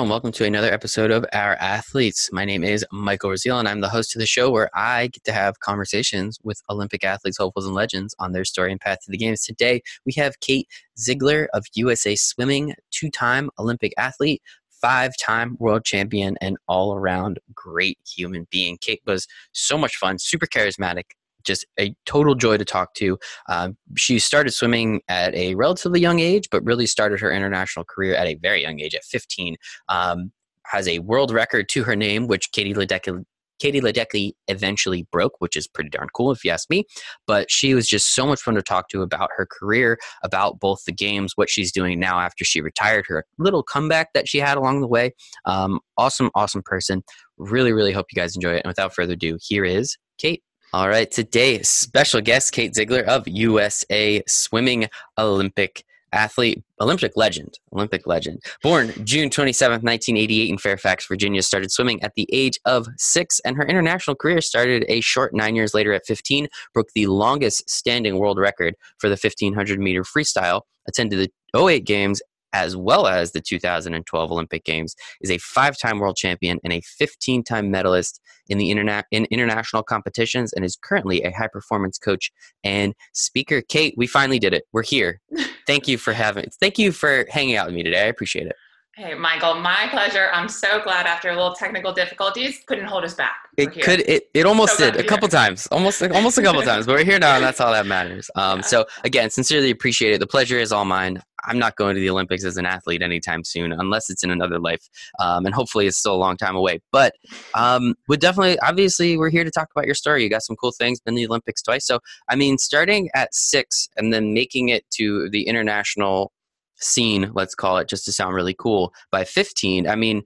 Hello, and welcome to another episode of Our Athletes. My name is Michael Raziel, and I'm the host of the show where I get to have conversations with Olympic athletes, hopefuls, and legends on their story and path to the games. Today, we have Kate Ziegler of USA Swimming, two time Olympic athlete, five time world champion, and all around great human being. Kate was so much fun, super charismatic, just a total joy to talk to. Um, she started swimming at a relatively young age, but really started her international career at a very young age, at 15. Um, has a world record to her name, which Katie Ledecky, Katie Ledecky eventually broke, which is pretty darn cool if you ask me. But she was just so much fun to talk to about her career, about both the games, what she's doing now after she retired, her little comeback that she had along the way. Um, awesome, awesome person. Really, really hope you guys enjoy it. And without further ado, here is Kate. All right, today special guest Kate Ziegler of USA Swimming Olympic athlete, Olympic legend, Olympic legend. Born June 27, 1988 in Fairfax, Virginia, started swimming at the age of 6 and her international career started a short 9 years later at 15, broke the longest standing world record for the 1500 meter freestyle, attended the 08 games as well as the 2012 Olympic Games, is a five time world champion and a 15 time medalist in the interna- in international competitions and is currently a high performance coach and speaker. Kate, we finally did it. We're here. Thank you for having thank you for hanging out with me today. I appreciate it. Hey, Michael, my pleasure. I'm so glad after a little technical difficulties couldn't hold us back. It could it, it almost so did a couple times. Almost almost a couple times. But we're here now and that's all that matters. Um, yeah. so again, sincerely appreciate it. The pleasure is all mine. I'm not going to the Olympics as an athlete anytime soon, unless it's in another life, um, and hopefully it's still a long time away. But um, would definitely, obviously, we're here to talk about your story. You got some cool things, been to the Olympics twice. So, I mean, starting at six and then making it to the international scene, let's call it, just to sound really cool. By 15, I mean,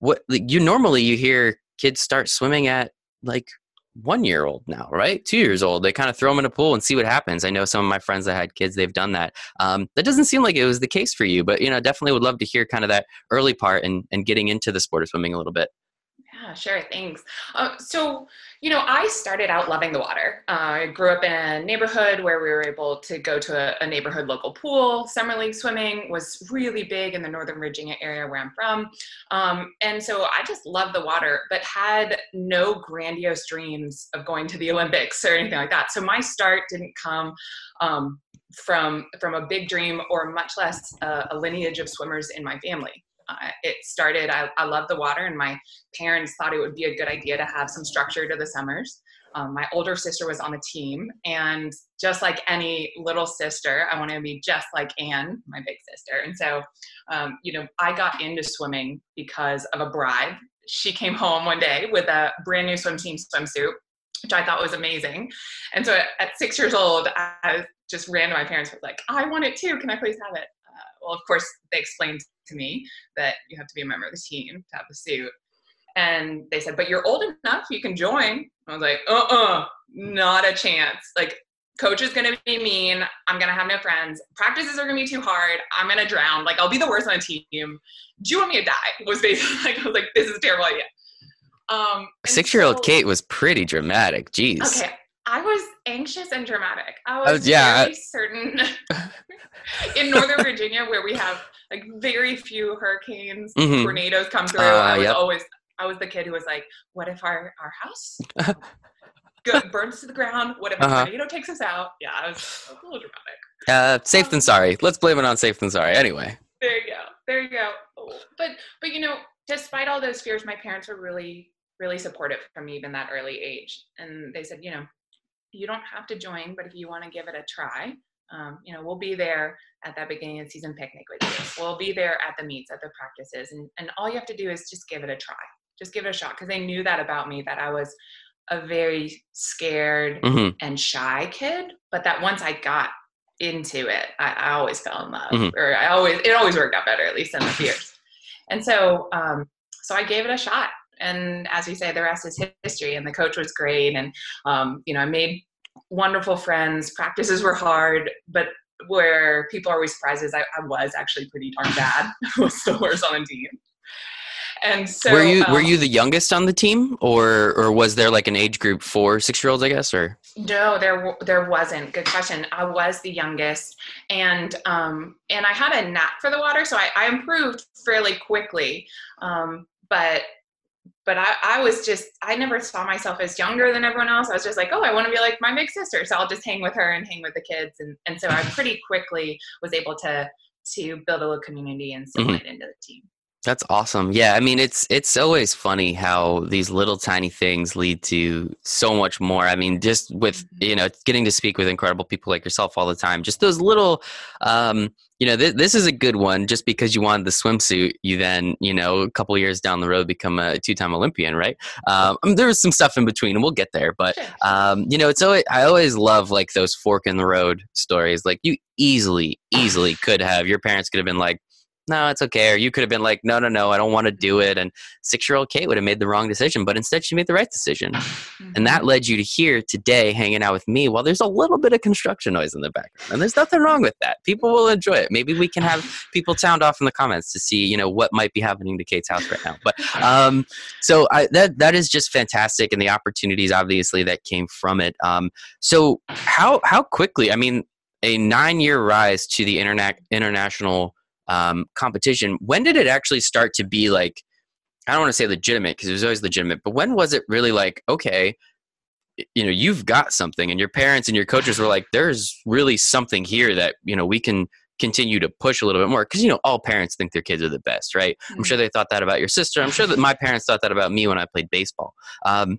what like, you normally you hear kids start swimming at like one year old now, right? Two years old. They kind of throw them in a pool and see what happens. I know some of my friends that had kids, they've done that. Um, that doesn't seem like it was the case for you, but you know, definitely would love to hear kind of that early part and, and getting into the sport of swimming a little bit. Yeah, sure. Thanks. Uh, so, you know, I started out loving the water. Uh, I grew up in a neighborhood where we were able to go to a, a, neighborhood local pool. Summer league swimming was really big in the Northern Virginia area where I'm from. Um, and so I just loved the water, but had no grandiose dreams of going to the Olympics or anything like that. So my start didn't come um, from from a big dream or much less uh, a lineage of swimmers in my family it started, I, I love the water, and my parents thought it would be a good idea to have some structure to the summers. Um, my older sister was on the team, and just like any little sister, I wanted to be just like Anne, my big sister. And so, um, you know, I got into swimming because of a bribe. She came home one day with a brand new swim team swimsuit, which I thought was amazing. And so at six years old, I just ran to my parents, was like, I want it too. Can I please have it? Well, of course, they explained to me that you have to be a member of the team to have the suit. And they said, but you're old enough, you can join. I was like, uh uh-uh, uh, not a chance. Like, coach is gonna be mean. I'm gonna have no friends. Practices are gonna be too hard. I'm gonna drown. Like, I'll be the worst on the team. Do you want me to die? Was basically like, I was like, this is a terrible idea. Um, Six year old so, Kate was pretty dramatic. Jeez. Okay. I was anxious and dramatic. I was, was yeah, very certain in Northern Virginia where we have like very few hurricanes, mm-hmm. tornadoes come through. Uh, I was yep. always I was the kid who was like, "What if our our house burns to the ground? What if uh-huh. a tornado takes us out?" Yeah, I was, I was a little dramatic. Uh, safe um, than sorry. Let's blame it on safe than sorry. Anyway. There you go. There you go. But but you know, despite all those fears, my parents were really really supportive from me even that early age, and they said, you know, you don't have to join, but if you want to give it a try, um, you know, we'll be there at that beginning of the season picnic with you. We'll be there at the meets, at the practices, and, and all you have to do is just give it a try. Just give it a shot because they knew that about me that I was a very scared mm-hmm. and shy kid, but that once I got into it, I, I always fell in love, mm-hmm. or I always it always worked out better at least in the fears. And so, um, so I gave it a shot, and as you say, the rest is history. And the coach was great, and um, you know, I made wonderful friends. Practices were hard, but where people are always surprised is I, I was actually pretty darn bad. was the worst on the team. And so were you um, were you the youngest on the team, or or was there like an age group for six year olds? I guess, or No, there there wasn't. Good question. I was the youngest, and um, and I had a knack for the water, so I, I improved fairly quickly. Um, but but I, I was just I never saw myself as younger than everyone else. I was just like, oh, I want to be like my big sister, so I'll just hang with her and hang with the kids, and and so I pretty quickly was able to to build a little community and assimilate into the team. That's awesome. Yeah, I mean it's it's always funny how these little tiny things lead to so much more. I mean, just with Mhm. you know getting to speak with incredible people like yourself all the time, just those little, um, you know, th- this is a good one. Just because you wanted the swimsuit, you then you know a couple years down the road become a two-time Olympian, right? Um, um, there was some stuff in between, and we'll get there. But um, you know, it's always I always love like those fork in the road stories. Like you easily, easily could have your parents could have been like, no, it's okay, or you could have been like, no, no, no, I don't want to do it. And six-year-old Kate would have made the wrong decision, but instead she made the right decision, and that led you to here today, hanging out with me while there's a little bit of construction noise in the background, and there's nothing wrong with that. People will enjoy it. Maybe we can have people sound off in the comments to see, you know, what might be happening to Kate's house right now. But um, so I, that that is just fantastic, and the opportunities obviously that came from it. Um, so how how quickly? I mean, a nine year rise to the interna- international um, competition. When did it actually start to be like? I don't want to say legitimate because it was always legitimate, but when was it really like okay? You know, you've got something, and your parents and your coaches were like, "There's really something here that you know we can." continue to push a little bit more because you know all parents think their kids are the best right i'm sure they thought that about your sister i'm sure that my parents thought that about me when i played baseball um,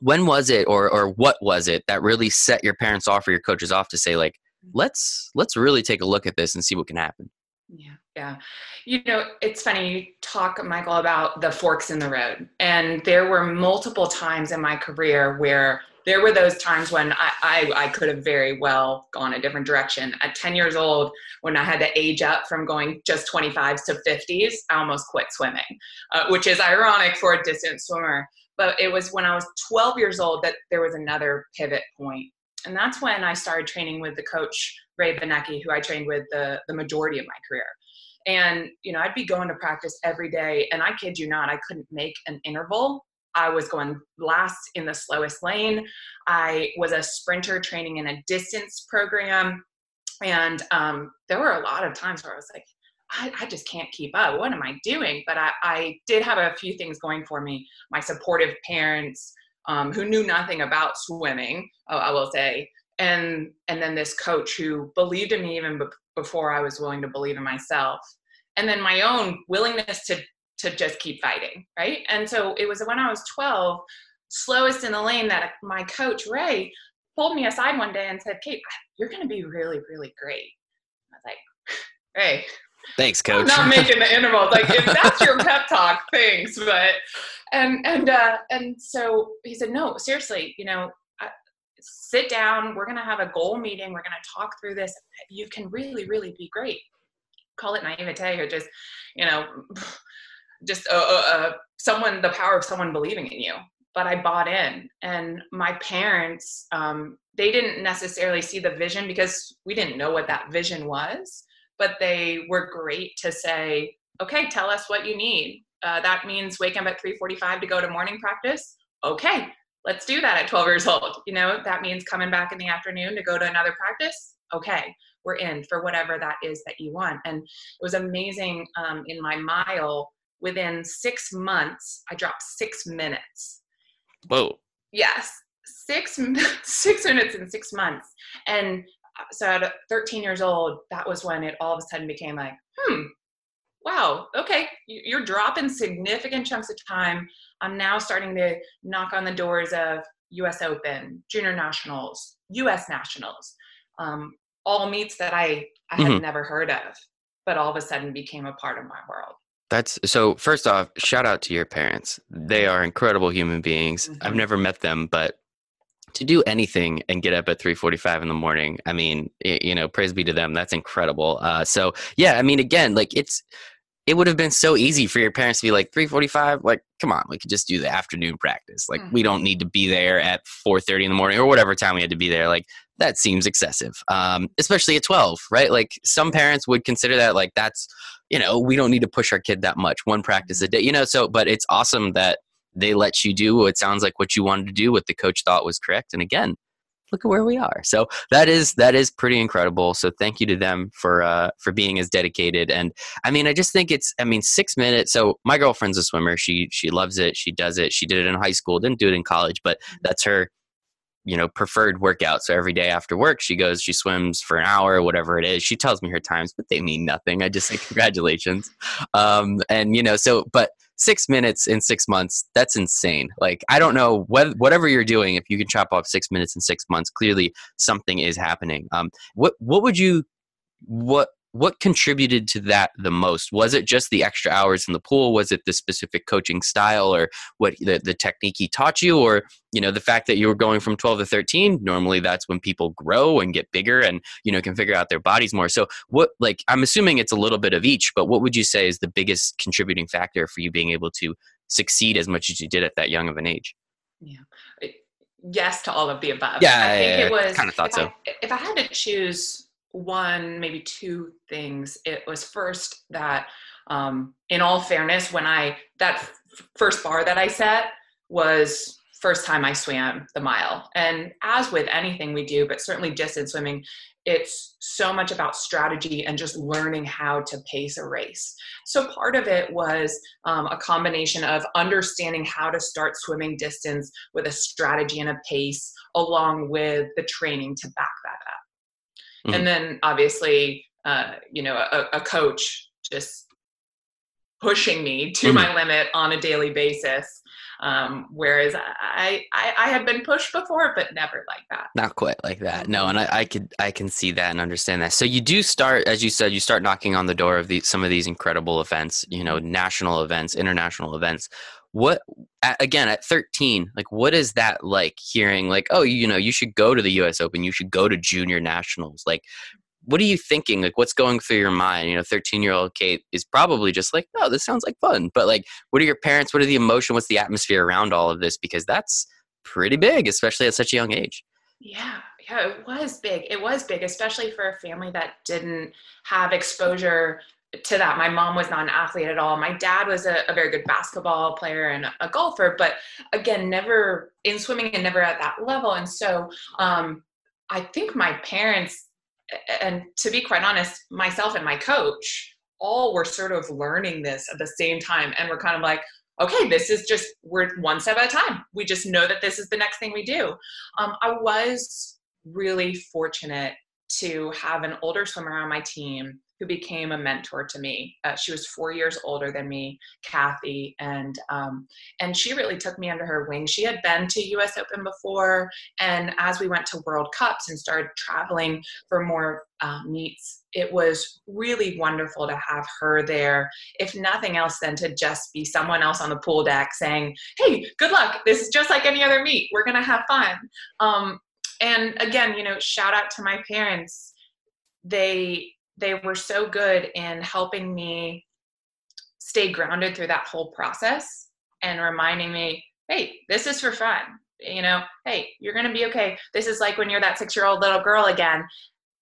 when was it or or what was it that really set your parents off or your coaches off to say like let's let's really take a look at this and see what can happen Yeah, yeah. You know, it's funny you talk, Michael, about the forks in the road. And there were multiple times in my career where there were those times when I, I, I could have very well gone a different direction. At 10 years old, when I had to age up from going just 25s to 50s, I almost quit swimming, uh, which is ironic for a distance swimmer. But it was when I was 12 years old that there was another pivot point. And that's when I started training with the coach, Ray Benecke, who I trained with the, the majority of my career. And, you know, I'd be going to practice every day. And I kid you not, I couldn't make an interval I was going last in the slowest lane. I was a sprinter training in a distance program. And um, there were a lot of times where I was like, I, I, just can't keep up. What am I doing? But I, I, did have a few things going for me. My supportive parents, um, who knew nothing about swimming, oh, I will say, and and then this coach who believed in me even before I was willing to believe in myself, and then my own willingness to to just keep fighting, right? And so it was when I was 12, slowest in the lane, that my coach, Ray, pulled me aside one day and said, Kate, you're going to be really, really great. I was like, Ray. Thanks, coach. I'm not making the intervals. Like, if that's your pep talk, thanks. But, and, and, uh, and so he said, no, seriously, you know, sit down. We're going to have a goal meeting. We're going to talk through this. You can really, really be great. Call it naivete or just, you know, just uh, uh, someone the power of someone believing in you but i bought in and my parents um, they didn't necessarily see the vision because we didn't know what that vision was but they were great to say okay tell us what you need uh, that means waking up at 3.45 to go to morning practice okay let's do that at 12 years old you know that means coming back in the afternoon to go to another practice okay we're in for whatever that is that you want and it was amazing um, in my mile within six months, I dropped six minutes. Whoa. Yes, six six minutes in six months. And so at 13 years old, that was when it all of a sudden became like, hmm, wow, okay, you're dropping significant chunks of time. I'm now starting to knock on the doors of U.S. Open, Junior Nationals, U.S. Nationals, um, all meets that I I had mm-hmm. never heard of, but all of a sudden became a part of my world. That's so. First off, shout out to your parents. They are incredible human beings. Mm-hmm. I've never met them, but to do anything and get up at 3:45 in the morning, I mean, you know, praise be to them. That's incredible. Uh, so yeah, I mean, again, like it's it would have been so easy for your parents to be like 3:45. Like, come on, we could just do the afternoon practice. Like, mm-hmm. we don't need to be there at 4:30 in the morning or whatever time we had to be there. Like, that seems excessive, um, especially at 12, right? Like, some parents would consider that like that's you know, we don't need to push our kid that much. One practice a day, you know. So, but it's awesome that they let you do. It sounds like what you wanted to do, what the coach thought was correct. And again, look at where we are. So that is that is pretty incredible. So thank you to them for uh, for being as dedicated. And I mean, I just think it's I mean six minutes. So my girlfriend's a swimmer. She she loves it. She does it. She did it in high school. Didn't do it in college, but that's her you know preferred workout so every day after work she goes she swims for an hour or whatever it is she tells me her times but they mean nothing i just say congratulations um, and you know so but six minutes in six months that's insane. Like i don't know what, whatever you're doing if you can chop off six minutes in six months clearly something is happening. Um, what what would you what what contributed to that the most? Was it just the extra hours in the pool? Was it the specific coaching style or what the, the technique he taught you? Or you know the fact that you were going from 12 to 13 normally that's when people grow and get bigger and you know can figure out their bodies more. So what like i'm assuming it's a little bit of each but what would you say is the biggest contributing factor for you being able to succeed as much as you did at that young of an age? Yeah. Yes to all of the above. Yeah i think yeah, it was kind of thought if so. I, if i had to choose one, maybe two things. It was first that, um, in all fairness, when I that f- first bar that I set was first time I swam the mile. And as with anything we do, but certainly distance swimming, it's so much about strategy and just learning how to pace a race. So part of it was um, a combination of understanding how to start swimming distance with a strategy and a pace, along with the training to back that. Mm-hmm. And then obviously, uh, you know, a, a, coach just pushing me to mm-hmm. my limit on a daily basis. Um, whereas I, I, I had been pushed before, but never like that. Not quite like that. No, and I, I could I can see that and understand that. So you do start, as you said, you start knocking on the door of these some of these incredible events. You know, national events, international events what again at 13 like what is that like hearing like oh you know you should go to the us open you should go to junior nationals like what are you thinking? Like what's going through your mind? You know 13 year old kate is probably just like oh this sounds like fun but like what are your parents what are the emotion what's the atmosphere around all of this? Because that's pretty big especially at such a young age. Yeah yeah it was big it was big especially for a family that didn't have exposure to that. My mom was not an athlete at all. My dad was a, a very good basketball player and a, golfer, but again, never in swimming and never at that level. And so um, I think my parents, and to be quite honest, myself and my coach, all were sort of learning this at the same time. And we're kind of like, okay, this is just, we're one step at a time. We just know that this is the next thing we do. Um, I was really fortunate to have an older swimmer on my team who became a mentor to me. Uh, she was four years older than me, Kathy, and um, and she really took me under her wing. She had been to U.S. Open before, and as we went to World Cups and started traveling for more uh, meets, it was really wonderful to have her there. If nothing else, than to just be someone else on the pool deck saying, "Hey, good luck. This is just like any other meet. We're gonna have fun." Um, and again, you know, shout out to my parents. They they were so good in helping me stay grounded through that whole process and reminding me, hey, this is for fun. You know, hey, you're going to be okay. This is like when you're that six year old little girl again.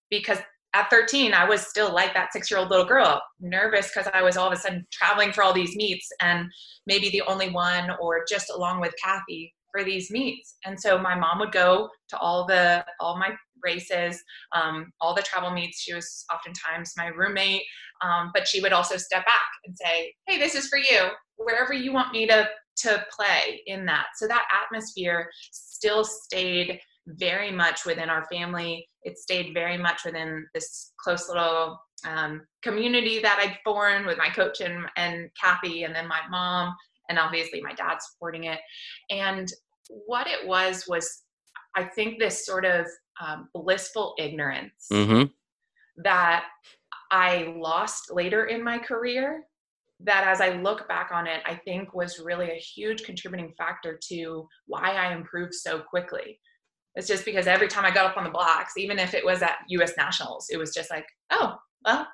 Because at 13, I was still like that six year old little girl, nervous because I was all of a sudden traveling for all these meets and maybe the only one or just along with Kathy for these meets. And so my mom would go to all the all my races, um, all the travel meets. She was oftentimes my roommate, um, but she would also step back and say, "Hey, this is for you. Wherever you want me to to play in that." So that atmosphere still stayed very much within our family. It stayed very much within this close little um, community that I'd formed with my coach and, and Kathy, and then my mom, and obviously my dad supporting it. And what it was was, I think, this sort of um, blissful ignorance mm-hmm. that I lost later in my career. That as I look back on it, I think was really a huge contributing factor to why I improved so quickly. It's just because every time I got up on the blocks, even if it was at US Nationals, it was just like, oh, well,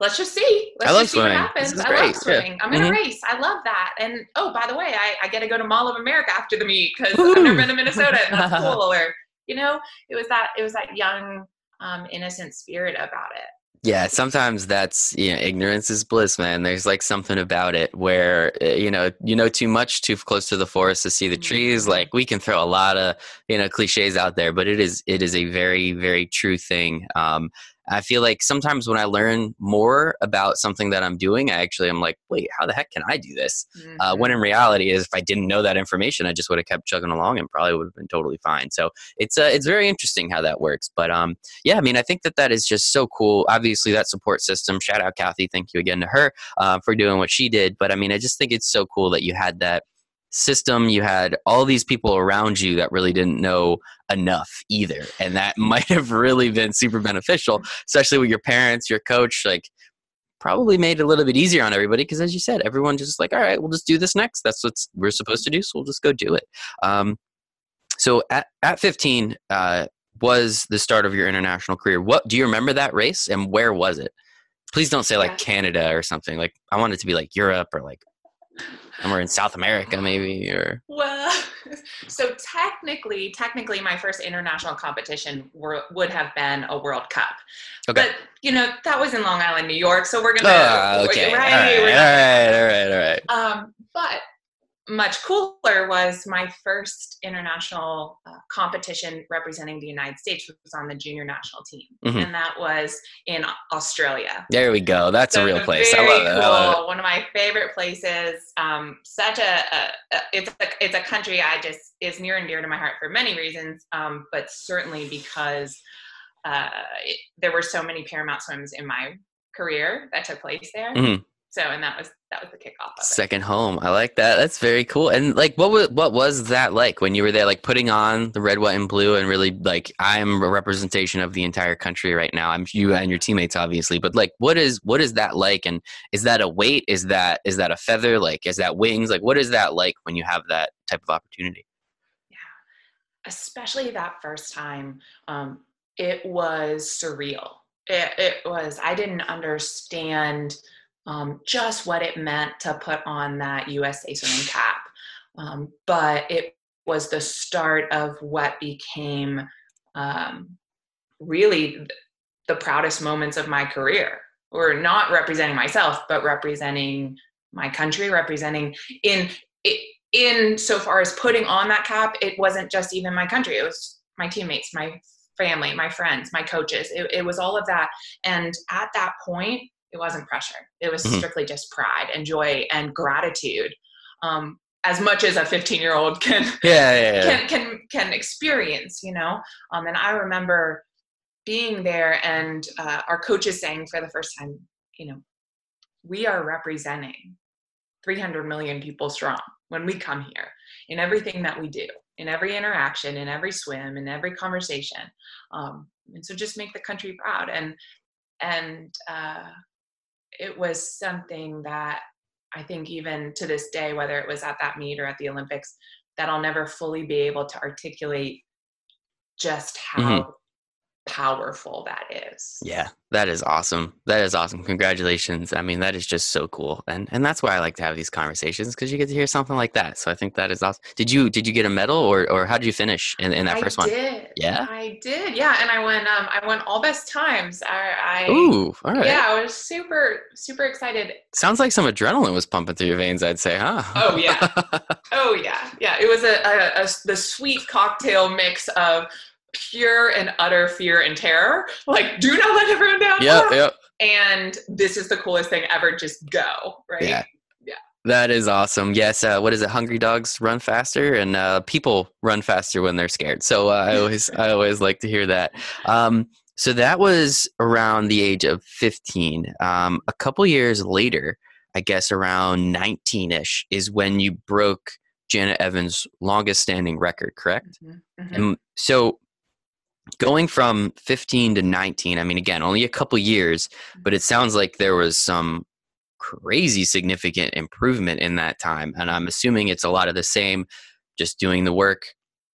let's just see. Let's I just see swimming. what happens. I love swimming. Yeah. I'm gonna mm-hmm. race. I love that. And oh, by the way, I, I get to go to Mall of America after the meet because I've never been to Minnesota and that's cool. Or you know it was that it was that young um, innocent spirit about it Yeah, sometimes that's you know ignorance is bliss, man. There's like something about it where uh, you know you know too much, too close to the forest to see the trees. Mhm. Like we can throw a lot of you know cliches out there, but it is it is a very very true thing. Um, I feel like sometimes when I learn more about something that I'm doing, I actually am like, wait, how the heck can I do this? Uh, Mhm. when in reality, is if I didn't know that information, I just would have kept chugging along and probably would have been totally fine. So it's uh, it's very interesting how that works. But um, yeah, I mean, I think that that is just so cool. Obviously, that support system. Shout out Kathy. Thank you again to her uh, for doing what she did. But I mean, I just think it's so cool that you had that system. You had all these people around you that really didn't know enough either, and that might have really been super beneficial, especially with your parents, your coach, like. Probably made it a little bit easier on everybody because, as you said, everyone just like, all right, we'll just do this next. That's what we're supposed to do, so we'll just go do it. Um, so at, at 15 uh, was the start of your international career. What do you remember that race and where was it? Please don't say like Yeah. Canada or something. Like I want it to be like Europe or like somewhere in South America maybe or Well, so technically, technically, my first international competition were, would have been a World Cup. Okay. But you know that was in Long Island, New York. So we're gonna Ah, okay. right. all right, we're all right, all right, all right. Um, but much cooler was my first international uh, competition representing the United States which was on the junior national team, Mhm. and that was in Australia. There we go. That's a real place. I love it. I love it. One of my favorite places. Um, such a, a, a it's a it's a country I just is near and dear to my heart for many reasons, um, but certainly because uh, it, there were so many Paramount swims in my career that took place there. Mhm. So, and that was that was the kickoff of it. Second home. I like that. That's very cool. And like, what was what was that like when you were there? Like putting on the red, white, and blue, and really like I'm a representation of the entire country right now. I'm you and your teammates, obviously, but like, what is what is that like? And is that a weight? Is that is that a feather? Like, is that wings? Like, what is that like when you have that type of opportunity? Yeah. Especially that first time, um, it was surreal. It, it was, I didn't understand um, just what it meant to put on that USA swimming cap. Um, but it was the start of what became um, really the proudest moments of my career. Or not representing myself, but representing my country, representing in in so far as putting on that cap, it wasn't just even my country. It was my teammates, my family, my friends, my coaches. It, it was all of that. And at that point, it wasn't pressure. It was Mhm. strictly just pride and joy and gratitude. Um, as much as a 15 year old can Yeah, yeah, yeah. can can can experience you know um, and i remember being there and uh, our coaches saying for the first time you know we are representing 300 million people strong when we come here in everything that we do in every interaction in every swim in every conversation um, and so just make the country proud and and uh, it was something that i think even to this day whether it was at that meet or at the olympics that i'll never fully be able to articulate just how mm-hmm. Powerful that is Yeah, that is awesome. That is awesome. Congratulations. I mean, that is just so cool. And and that's why I like to have these conversations because you get to hear something like that. So I think that is awesome. Did you did you get a medal or or how did you finish in, in that I first one? I did. Yeah? I did. Yeah, and I went. Um, I went all best times. I. I Ooh, all right. Yeah, I was super super excited. Sounds like some adrenaline was pumping through your veins, I'd say, huh? Oh, yeah. Oh yeah, yeah. It was a, a, a the sweet cocktail mix of pure and utter fear and terror. Like, do not let everyone down. yep, yep. And this is the coolest thing ever. Just go. Right. Yeah. Yeah. That is awesome. Yes, uh, what is it? Hungry dogs run faster, and uh, people run faster when they're scared. So uh, I always, I always like to hear that. Um, so that was around the age of fifteen. Um, a couple years later, I guess around nineteen-ish, is when you broke Janet Evans' longest-standing record. Correct? Mhm, mhm. And so going from 15 to 19, I mean, again, only a couple years, but it sounds like there was some crazy significant improvement in that time. And I'm assuming it's a lot of the same, just doing the work,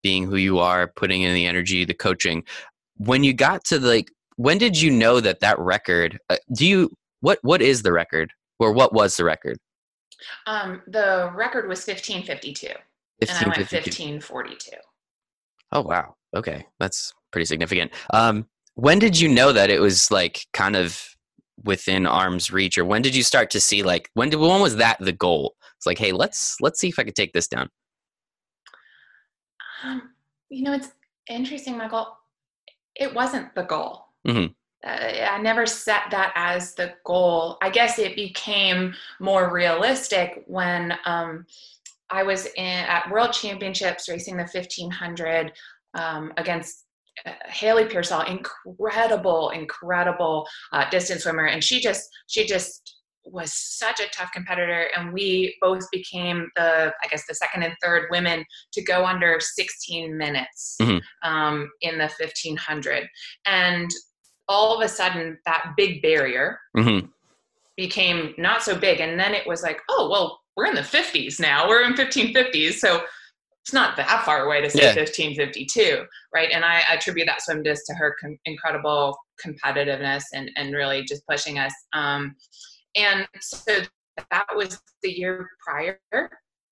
being who you are, putting in the energy, the coaching. When you got to the, like, when did you know that that record, uh, do you, what, what is the record or what was the record? Um, the record was 1552, and I went 1542. Oh wow. Okay, that's pretty significant. Um, when did you know that it was like kind of within arm's reach, or when did you start to see like when did when was that the goal? It's like, hey, let's let's see if I can take this down. Um, you know, it's interesting, Michael. It wasn't the goal. Mm-hmm. Uh, I never set that as the goal. I guess it became more realistic when um, I was in at World Championships racing the 1500 um, against Hayley Peirsol, incredible, incredible uh, distance swimmer, and she just she just was such a tough competitor and we both became the i guess the second and third women to go under 16 minutes Mhm. um, in the 1500 and all of a sudden that big barrier hmm became not so big and then it was like oh well we're in the 50s now. We're in 1550s so it's not that far away to say Yeah. 1552 right and i attribute that swim just to her com- incredible competitiveness and and really just pushing us um and so that was the year prior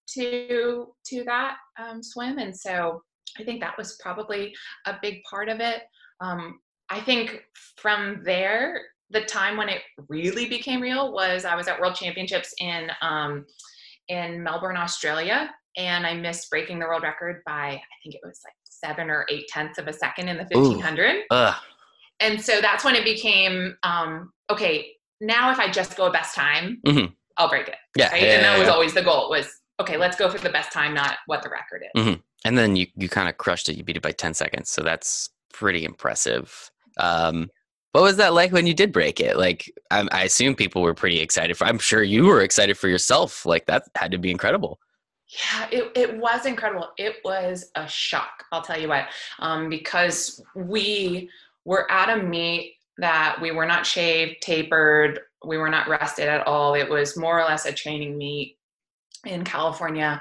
to to that um, swim and so i think that was probably a big part of it um, i think from there the time when it really became real was i was at world championships in um, in melbourne australia and i missed breaking the world record by i think it was like seven or eight tenths of a second in the 1500 and so that's when it became um, okay now if i just go a best time Mhm. i'll break it Yeah, right yeah, and that yeah, was yeah. always the goal was okay let's go for the best time not what the record is And then you you kind of crushed it. You beat it by ten seconds, so that's pretty impressive. Um, what was that like when you did break it? Like, I, I assume people were pretty excited. For, I'm sure you were excited for yourself. Like that had to be incredible. Yeah, it, it was incredible. It was a shock, I'll tell you what, um, because we were at a meet that we were not shaved, tapered, we were not rested at all. It was more or less a training meet in California,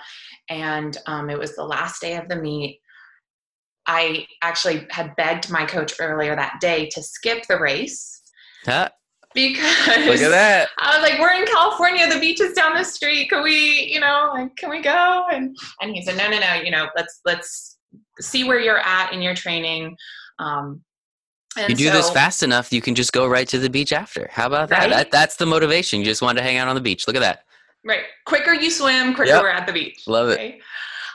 and um, it was the last day of the meet. I actually had begged my coach earlier that day to skip the race Huh? Because Look at that. I was like, "We're in California. The beach is down the street. Can we, you know, like, can we go?" And and he said, "No, no, no. You know, let's let's see where you're at in your training." Um, and You do this fast enough, you can just go right to the beach after. How about that? Right? that that's the motivation. You just wanted to hang out on the beach. Look at that. Right. Quicker you swim, quicker Yep. we're at the beach. Love it. Okay.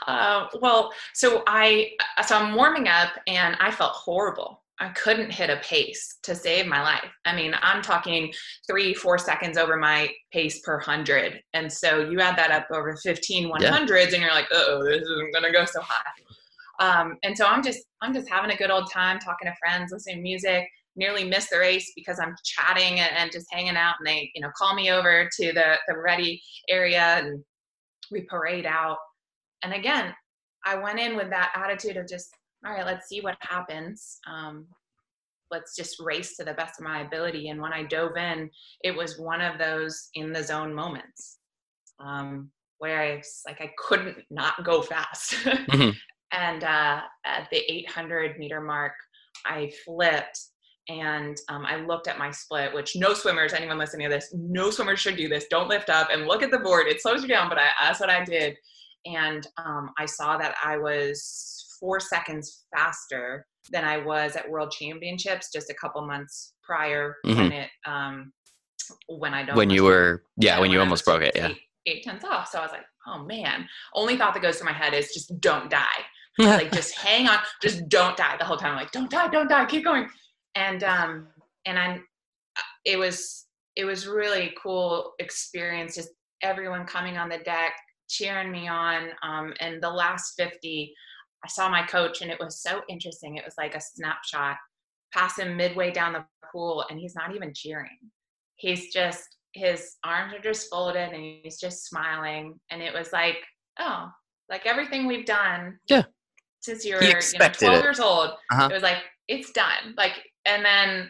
Uh, well, so I so I'm warming up and I felt horrible. I couldn't hit a pace to save my life. I mean, I'm talking three, four seconds over my pace per hundred. And so you add that up over 15 100s and you're like, oh, this isn't gonna go so high. Um, and so I'm just I'm just having a good old time talking to friends, listening to music. Nearly missed the race because I'm chatting and, and just hanging out, and they you know call me over to the the ready area and we parade out. And again, I went in with that attitude of just all right, let's see what happens. Um, let's just race to the best of my ability. And when I dove in, it was one of those in the zone moments um, where I was like I couldn't not go fast. Mhm. And uh, at the 800 meter mark, I flipped and um, I looked at my split, which no swimmers, anyone listening to this, no swimmers should do this. Don't lift up and look at the board. It slows you down, but I, that's what I did. And um, I saw that I was four seconds faster than I was at World Championships just a couple months prior when it um, when I don't Mm-hmm. When you were, yeah, when you I almost broke it, yeah. Eight, eight tenths off. So I was like, oh man. Only thought that goes through my head is just don't die. like just hang on, just don't die the whole time. I'm like, don't die, don't die, keep going. And um and I'm it was it was really cool experience, just everyone coming on the deck, cheering me on. Um and the last 50, I saw my coach and it was so interesting. It was like a snapshot. Pass him midway down the pool and he's not even cheering. He's just his arms are just folded and he's just smiling. And it was like, oh, like everything we've done. Yeah. Since you were you know, 12 it. years old, Uh-huh. it was like, it's done. Like, and then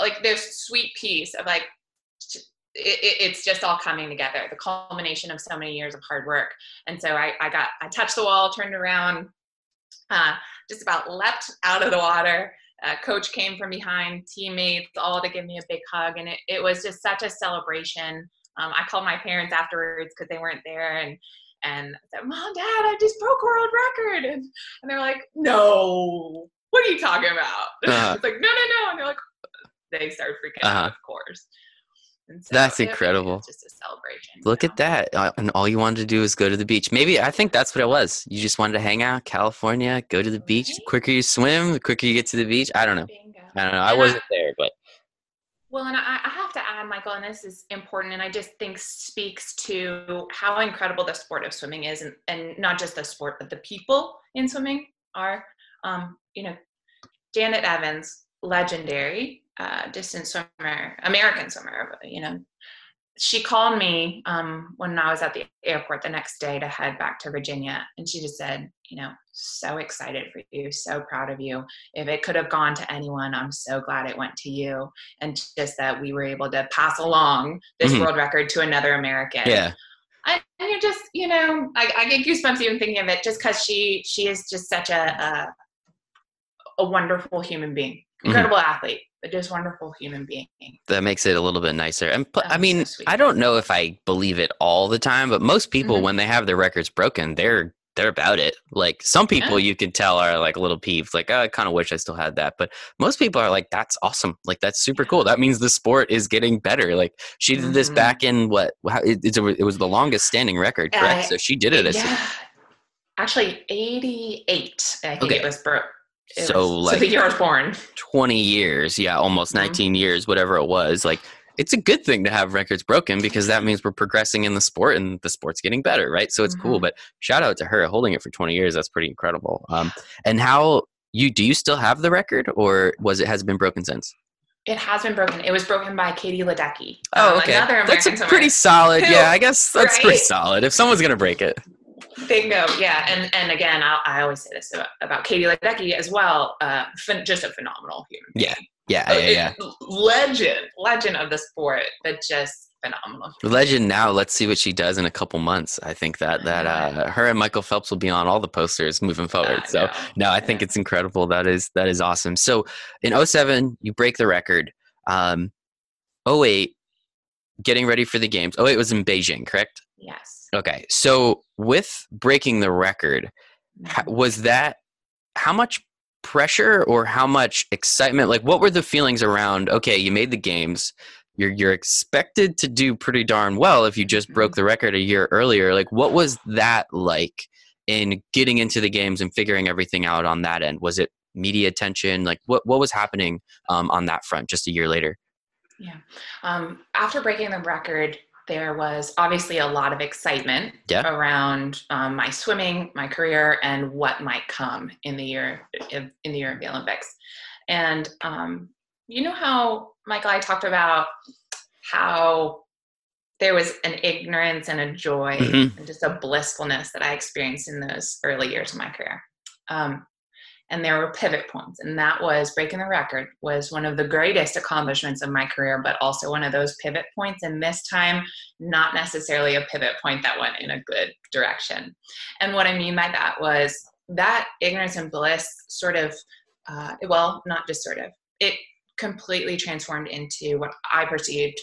like this sweet piece of like, it, it, it's just all coming together. The culmination of so many years of hard work. And so I, I got, I touched the wall, turned around, uh, just about leapt out of the water. Uh, coach came from behind, teammates, all to give me a big hug. And it, it was just such a celebration. Um, I called my parents afterwards because they weren't there and and I said, Mom, Dad, I just broke world record. And, and they're like, No, what are you talking about? Uh-huh. it's like, No, no, no. And they're like, they started freaking Uh-huh. out, of course. And so That's incredible. Just a celebration. Look you at that. Uh, and all you wanted to do is go to the beach. Maybe I think that's what it was. You just wanted to hang out, California, go to the beach. The quicker you swim, the quicker you get to the beach. I don't know. know. Bingo. I don't know. I And wasn't there, but Well, and I, I have to add, Michael, and this is important, and I just think speaks to how incredible the sport of swimming is, and, and not just the sport, but the people in swimming are. Um, you know, Janet Evans, legendary uh, distance swimmer, American swimmer. You know, she called me um, when I was at the airport the next day to head back to Virginia, and she just said, you know, so excited for you, so proud of you. If it could have gone to anyone, I'm so glad it went to you. And just that we were able to pass along this Mhm. world record to another American. yeah. I, and you're just, you know, I, I get goosebumps even thinking of it, just because she she is just such a, a a wonderful human being, Mhm. incredible athlete, but just wonderful human being. That makes it a little bit nicer. And pl- I mean, so. I don't know if I believe it all the time, but most people Mhm. when they have their records broken, they're they're about it. Like some people Yeah. you can tell are like a little peeved, like, oh, I kind of wish I still had that. But most people are like, that's awesome. Like that's super cool. That means the sport is getting better. Like she did this Mhm. back in what? How, it, it was the longest standing record, correct? Uh, so she did it. As, Yeah, actually, eighty-eight. I think Okay. it was broke. It So, was, like- so the year I was born. 20 years, yeah, almost Mhm. 19 years, whatever it was. Like, it's a good thing to have records broken because that means we're progressing in the sport and the sport's getting better, right? So it's cool. Mhm. But shout out to her holding it for 20 years. That's pretty incredible. Um, and how you do you still have the record, or was it has it been broken since? It has been broken. It was broken by Katie Ledecky. um, Another American that's a pretty solid. Yeah, I guess that's pretty solid. If someone's gonna break it, Bingo. Yeah, and and again, I, I always say this about, about Katie Ledecky as well. Uh, just a phenomenal human. Yeah. yeah, Uh, yeah, yeah. Legend, legend of the sport, but just phenomenal. Legend now. Let's see what she does in a couple months. I think that that uh, her and Michael Phelps will be on all the posters moving forward. so know. No, I think Yeah. it's incredible. That is that is awesome. So in 07, you break the record. Um 08, getting ready for the games. 08 was in Beijing, correct? yes. Okay. So with breaking the record, was that how much pressure or how much excitement? Like what were the feelings around okay, you made the games. You're you're expected to do pretty darn well if you just broke the record a year earlier. Like what was that like in getting into the games and figuring everything out on that end? Was it media attention? Like what what was happening um, on that front just a year later? Yeah. Um, after breaking the record, there was obviously a lot of excitement Yeah. around um, my swimming, my career, and what might come in the year in the year of the Olympics. And um, you know how Michael, I talked about how there was an ignorance and a joy Mhm. and just a blissfulness that I experienced in those early years of my career. Um, and there were pivot points and that was breaking the record was one of the greatest accomplishments of my career but also one of those pivot points and this time not necessarily a pivot point that went in a good direction and what i mean by that was that ignorance and bliss sort of uh, well not just sort of it completely transformed into what i perceived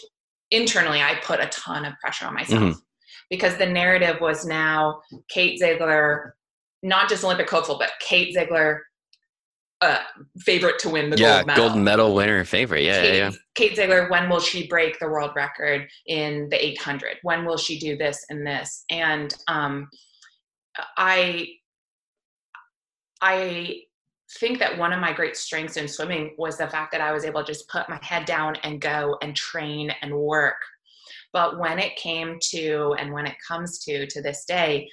internally i put a ton of pressure on myself Mhm. because the narrative was now kate ziegler not just olympic hopeful but kate ziegler uh, favorite to win the yeah, gold medal. gold medal winner favorite. Yeah, Kate, yeah, yeah. Kate Ziegler, when will she break the world record in the 800? When will she do this and this? And um, I, I think that one of my great strengths in swimming was the fact that I was able to just put my head down and go and train and work. But when it came to, and when it comes to, to this day,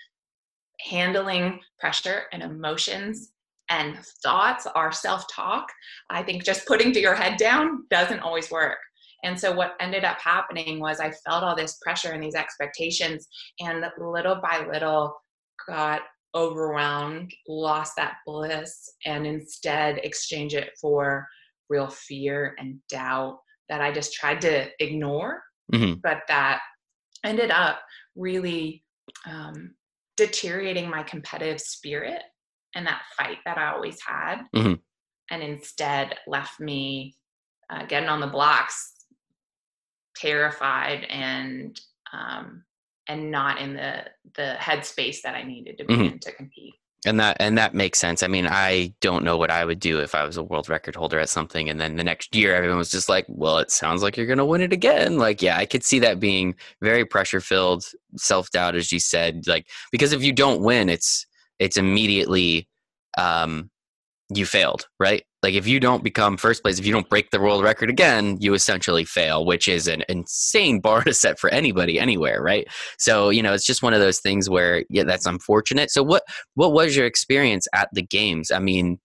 handling pressure and emotions and thoughts, our self talk, I think just putting to your head down doesn't always work. And so what ended up happening was I felt all this pressure and these expectations, and little by little got overwhelmed, lost that bliss, and instead exchange it for real fear and doubt that I just tried to ignore, Mhm. but that ended up really um, deteriorating my competitive spirit and that fight that I always had, Mhm. and instead left me uh, getting on the blocks, terrified and um, and not in the the headspace that I needed to be Mhm. in to compete. and that and that makes sense. I mean, I don't know what I would do if I was a world record holder at something, and then the next year everyone was just like, "Well, it sounds like you're going to win it again." Like, yeah, I could see that being very pressure filled, self doubt, as you said. Like, because if you don't win, it's it's immediately um, you failed, right? Like if you don't become first place, if you don't break the world record again, you essentially fail, which is an insane bar to set for anybody anywhere, right? So, you know, it's just one of those things where yeah, that's unfortunate. So what what was your experience at the games? I mean,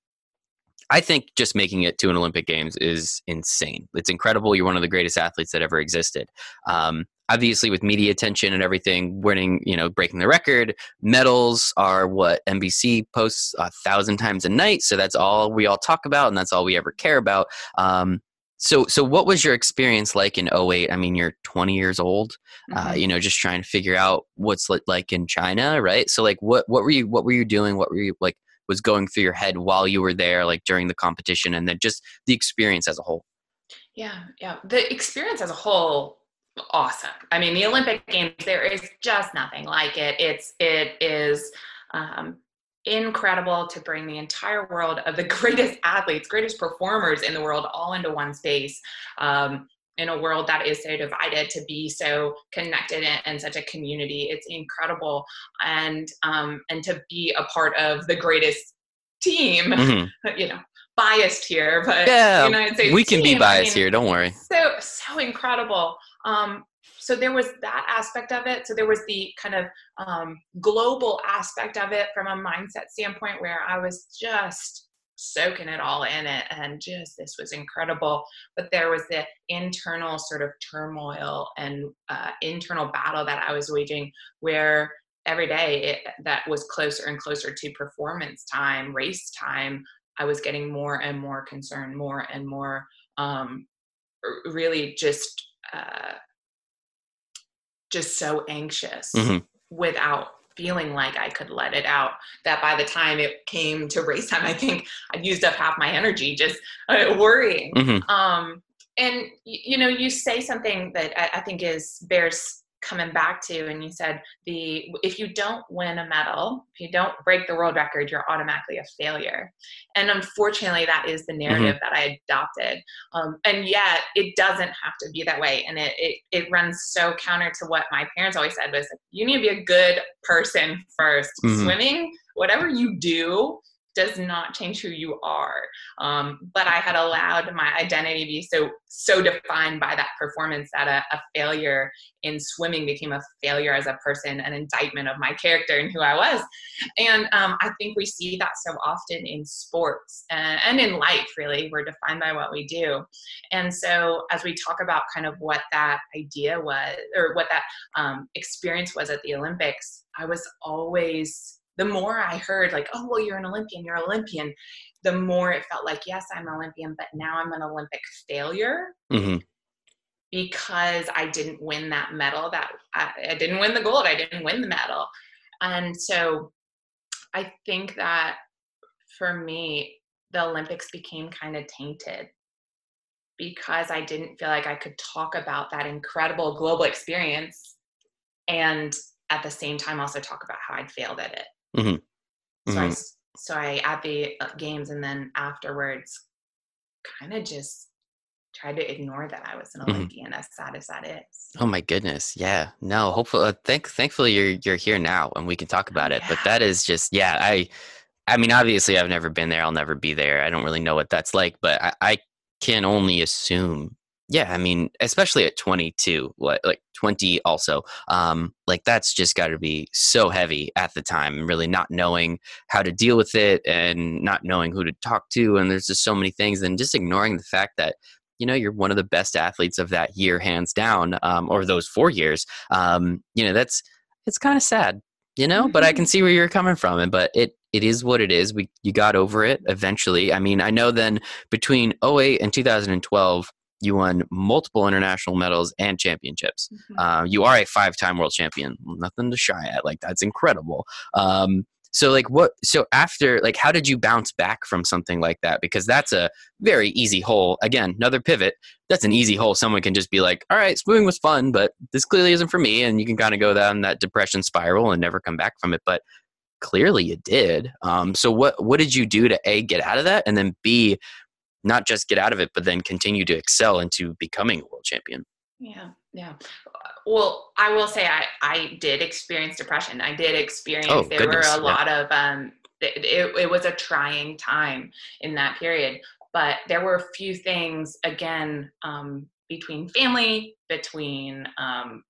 I think just making it to an Olympic Games is insane. It's incredible. You're one of the greatest athletes that ever existed. Um, obviously with media attention and everything winning you know breaking the record medals are what nbc posts a thousand times a night so that's all we all talk about and that's all we ever care about. Um, so so what was your experience like in 08 i mean you're 20 years old uh, mm-hmm. uh, you know just trying to figure out what's like in china right? So like what what were you what were you doing? What were you like was going through your head while you were there like during the competition and then just the experience as a whole? Yeah yeah. The experience as a whole awesome. I mean, the Olympic Games, there is just nothing like it. It's it is um, incredible to bring the entire world of the greatest athletes, greatest performers in the world, all into one space. Um, in a world that is so divided, to be so connected and, such a community, it's incredible, and um, and to be a part of the greatest team. Mm-hmm. You know, biased here, but yeah, United States we can team, be biased I mean, here. Don't worry. So so incredible. Um, so there was that aspect of it. So there was the kind of um, global aspect of it from a mindset standpoint, where I was just soaking it all in it and just this was incredible but there was the internal sort of turmoil and uh, internal battle that i was waging where every day it, that was closer and closer to performance time race time I was getting more and more concerned, more and more um, really just uh, just so anxious mm-hmm. without feeling like I could let it out. That by the time it came to race time, I think I'd used up half my energy just uh, worrying. Mm-hmm. Um, and you know, you say something that I, I think is bears coming back to and you said the if you don't win a medal if you don't break the world record you're automatically a failure and unfortunately that is the mm-hmm. narrative mm-hmm. that i adopted um, and yet it doesn't have to be that way and it, it, it runs so counter to what my parents always said was you need to be a good person 1st mm-hmm. swimming whatever you do does not change who you are. Um, but I had allowed my identity to be so so defined by that performance that a, a, failure in swimming became a failure as a person, an indictment of my character and who I was. And um, I think we see that so often in sports and, and in life. Really, we're defined by what we do. And so as we talk about kind of what that idea was or what that um, experience was at the Olympics, I was always the more I heard, like, oh, well, you're an Olympian, you're an Olympian, the more it felt like, yes, I'm an Olympian, but now I'm an Olympic failure mm-hmm. because I didn't win that medal. That I, I didn't win the gold. I didn't win the medal, and so I think that for me, the Olympics became kind of tainted because I didn't feel like I could talk about that incredible global experience and at the same time also talk about how I'd failed at it. Mm-hmm. So mm-hmm. I so I at the uh, games and then afterwards, kind of just tried to ignore that I was an. Olympian, mm-hmm. as sad as that is. Oh my goodness, yeah. No, hopefully, uh, thank thankfully you're you're here now and we can talk about it. Yeah. But that is just, yeah. I, I mean, obviously I've never been there. I'll never be there. I don't really know what that's like, but I, I can only assume yeah i mean especially at 22 like, like 20 also um like that's just got to be so heavy at the time really not knowing how to deal with it and not knowing who to talk to and there's just so many things and just ignoring the fact that you know you're one of the best athletes of that year hands down um, or those four years um, you know that's it's kind of sad you know but i can see where you're coming from and but it it is what it is we you got over it eventually i mean i know then between 08 and 2012 you won multiple international medals and championships. Mm-hmm. Uh, you are a five-time world champion. Nothing to shy at. Like that's incredible. Um, so like what? So after like, how did you bounce back from something like that? Because that's a very easy hole. Again, another pivot. That's an easy hole. Someone can just be like, "All right, swimming was fun, but this clearly isn't for me," and you can kind of go down that depression spiral and never come back from it. But clearly you did. Um, so what what did you do to a get out of that, and then b not just get out of it, but then continue to excel into becoming a world champion? Yeah, yeah. Well, I will say I I did experience depression. I did experience. Oh, there goodness, were a yeah. lot of um. It, it, it was a trying time in that period, but there were a few things again um, between family, between um,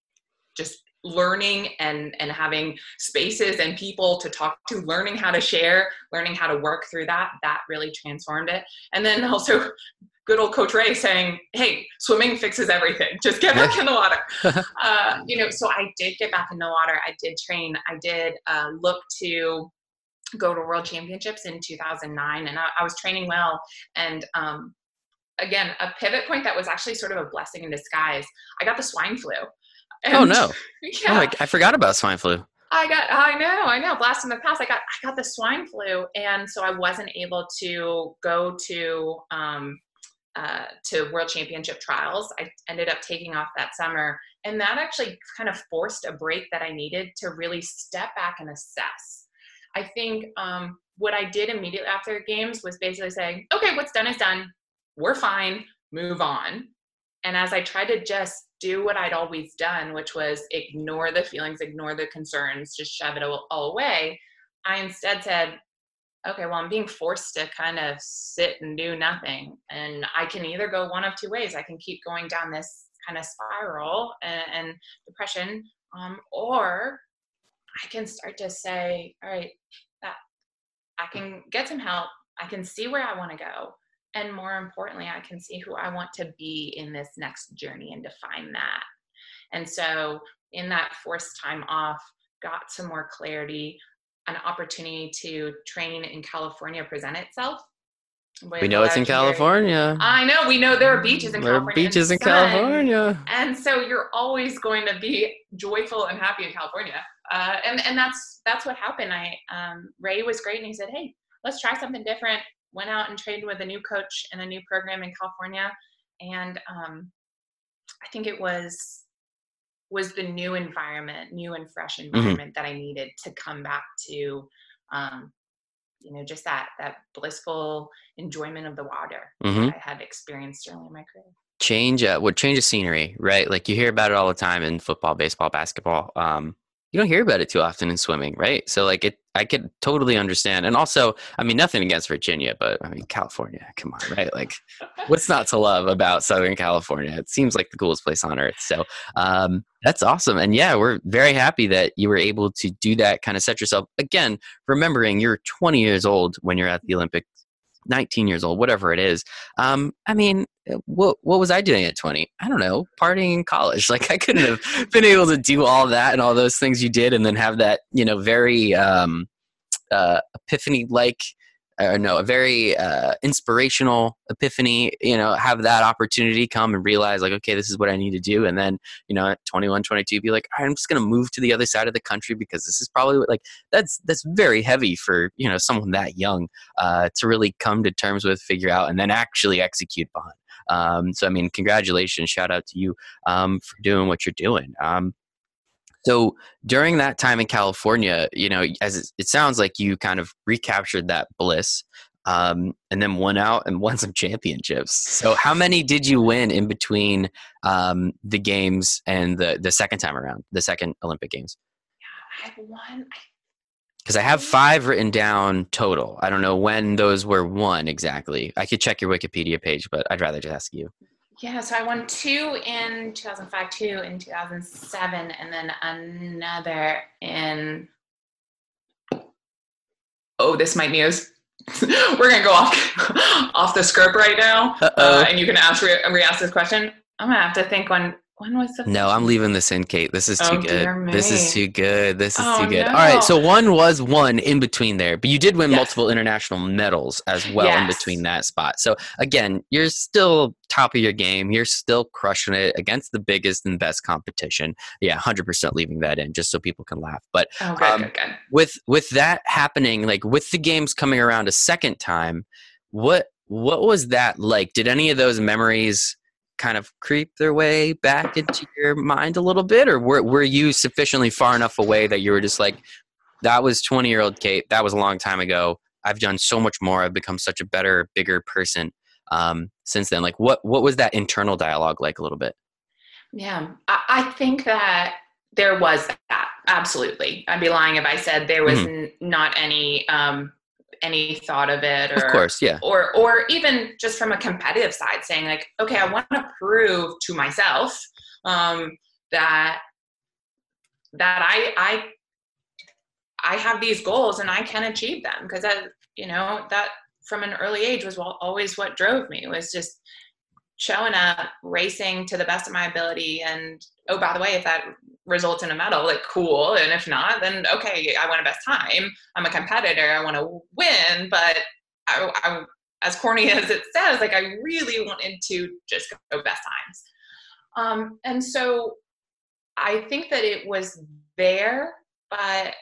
just learning and and having spaces and people to talk to learning how to share learning how to work through that that really transformed it. And then also good old coach ray saying hey swimming fixes everything. Just get back in the water. Uh, you know so i did get back in the water. I did train. I did uh, look to go to world championships in 2009 and i, I was training well. And um, again a pivot point that was actually sort of a blessing in disguise i got the swine flu oh no! yeah. Oh my, I forgot about swine flu. I got, I know, I know, blast in the past. I got, I got the swine flu, and so I wasn't able to go to, um, uh, to World Championship trials. I ended up taking off that summer, and that actually kind of forced a break that I needed to really step back and assess. I think um, what I did immediately after games was basically saying, okay, what's done is done. We're fine. Move on. And as I tried to just do what I'd always done, which was ignore the feelings, ignore the concerns, just shove it all, away, I instead said, okay, well, I'm being forced to kind of sit and do nothing. And I can either go one of two ways. I can keep going down this kind of spiral and, and depression, um, or I can start to say, all right, that I can get some help. I can see where I want to go. And more importantly, I can see who I want to be in this next journey and define that. And so, in that forced time off, got some more clarity, an opportunity to train in California present itself. We know it's in California. I know we know there are beaches in There are California. and beaches in sun. California. and so you're always going to be joyful and happy in California. Uh, and and that's that's what happened. I um, Ray was great, and he said, "Hey, let's try something different." Went out and trained with a new coach and a new program in California, and um, I think it was was the new environment, new and fresh environment that I needed to come back to. Um, you know, just that that blissful enjoyment of the water hmm that I had experienced early in my career. change uh, what change of scenery right like you hear about it all the time in football baseball basketball um you don't hear about it too often in swimming right? So like it i could totally understand and also i mean nothing against virginia but i mean california come on right? Like what's not to love about southern california? It seems like the coolest place on earth. So um that's awesome and yeah we're very happy that you were able to do that kind of set yourself again remembering you're 20 years old when you're at the olympics 19 years old whatever it is um i mean uh, what what was I doing at 20? I don't know, partying in college. Like I couldn't have been able to do all that and all those things you did, and then have that you know very um, uh, epiphany like. Or no, a very uh, inspirational epiphany. You know, have that opportunity come and realize, like, okay, this is what I need to do. And then, you know, at 21, 22, be like, I'm just going to move to the other side of the country because this is probably what, like, that's that's very heavy for you know someone that young uh, to really come to terms with, figure out, and then actually execute upon. Um, so, I mean, congratulations, shout out to you um, for doing what you're doing. Um, so, during that time in California, you know, as it, sounds like you kind of recaptured that bliss um, and then won out and won some championships. So, how many did you win in between um, the games and the, the second time around, the second Olympic Games? Yeah, I won. Because I have five written down total. I don't know when those were won exactly. I could check your Wikipedia page, but I'd rather just ask you. Yeah, so I won two in 2005, two in 2007, and then another in. Oh, this might be as. We're gonna go off off the script right now, uh, and you can ask re- re-ask this question. I'm gonna have to think when when was the No, I'm leaving this in, Kate. This is too Oh, good. This is too good. This is Oh, too good. no. All right, so one was one in between there, but you did win Yes. multiple international medals as well in between that spot. So again, you're still top of your game. You're still crushing it against the biggest and best competition. Yeah, 100% leaving that in just so people can laugh. But Oh, good, um, good, good. with with that happening like with the games coming around a second time what what was that like did any of those memories kind of creep their way back into your mind a little bit or were, were you sufficiently far enough away that you were just like that was 20 year old Kate. That was a long time ago. I've done so much more. I've become such a better, bigger person um, since then. Like, what what was that internal dialogue like a little bit? Yeah, I, I think that there was that absolutely. I'd be lying if I said there was mm-hmm. n- not any um, any thought of it or of course yeah. or or even just from a competitive side saying like okay i want to prove to myself um, that that i i i have these goals and i can achieve them. Because that you know that from an early age was always what drove me was just showing up racing to the best of my ability. And oh by the way if that results in a medal, like cool. And if not, then okay, I want a best time. I'm a competitor. I want to win, but I, I, as corny as it says, like I really wanted to just go best times. Um, and so I think that it was there, but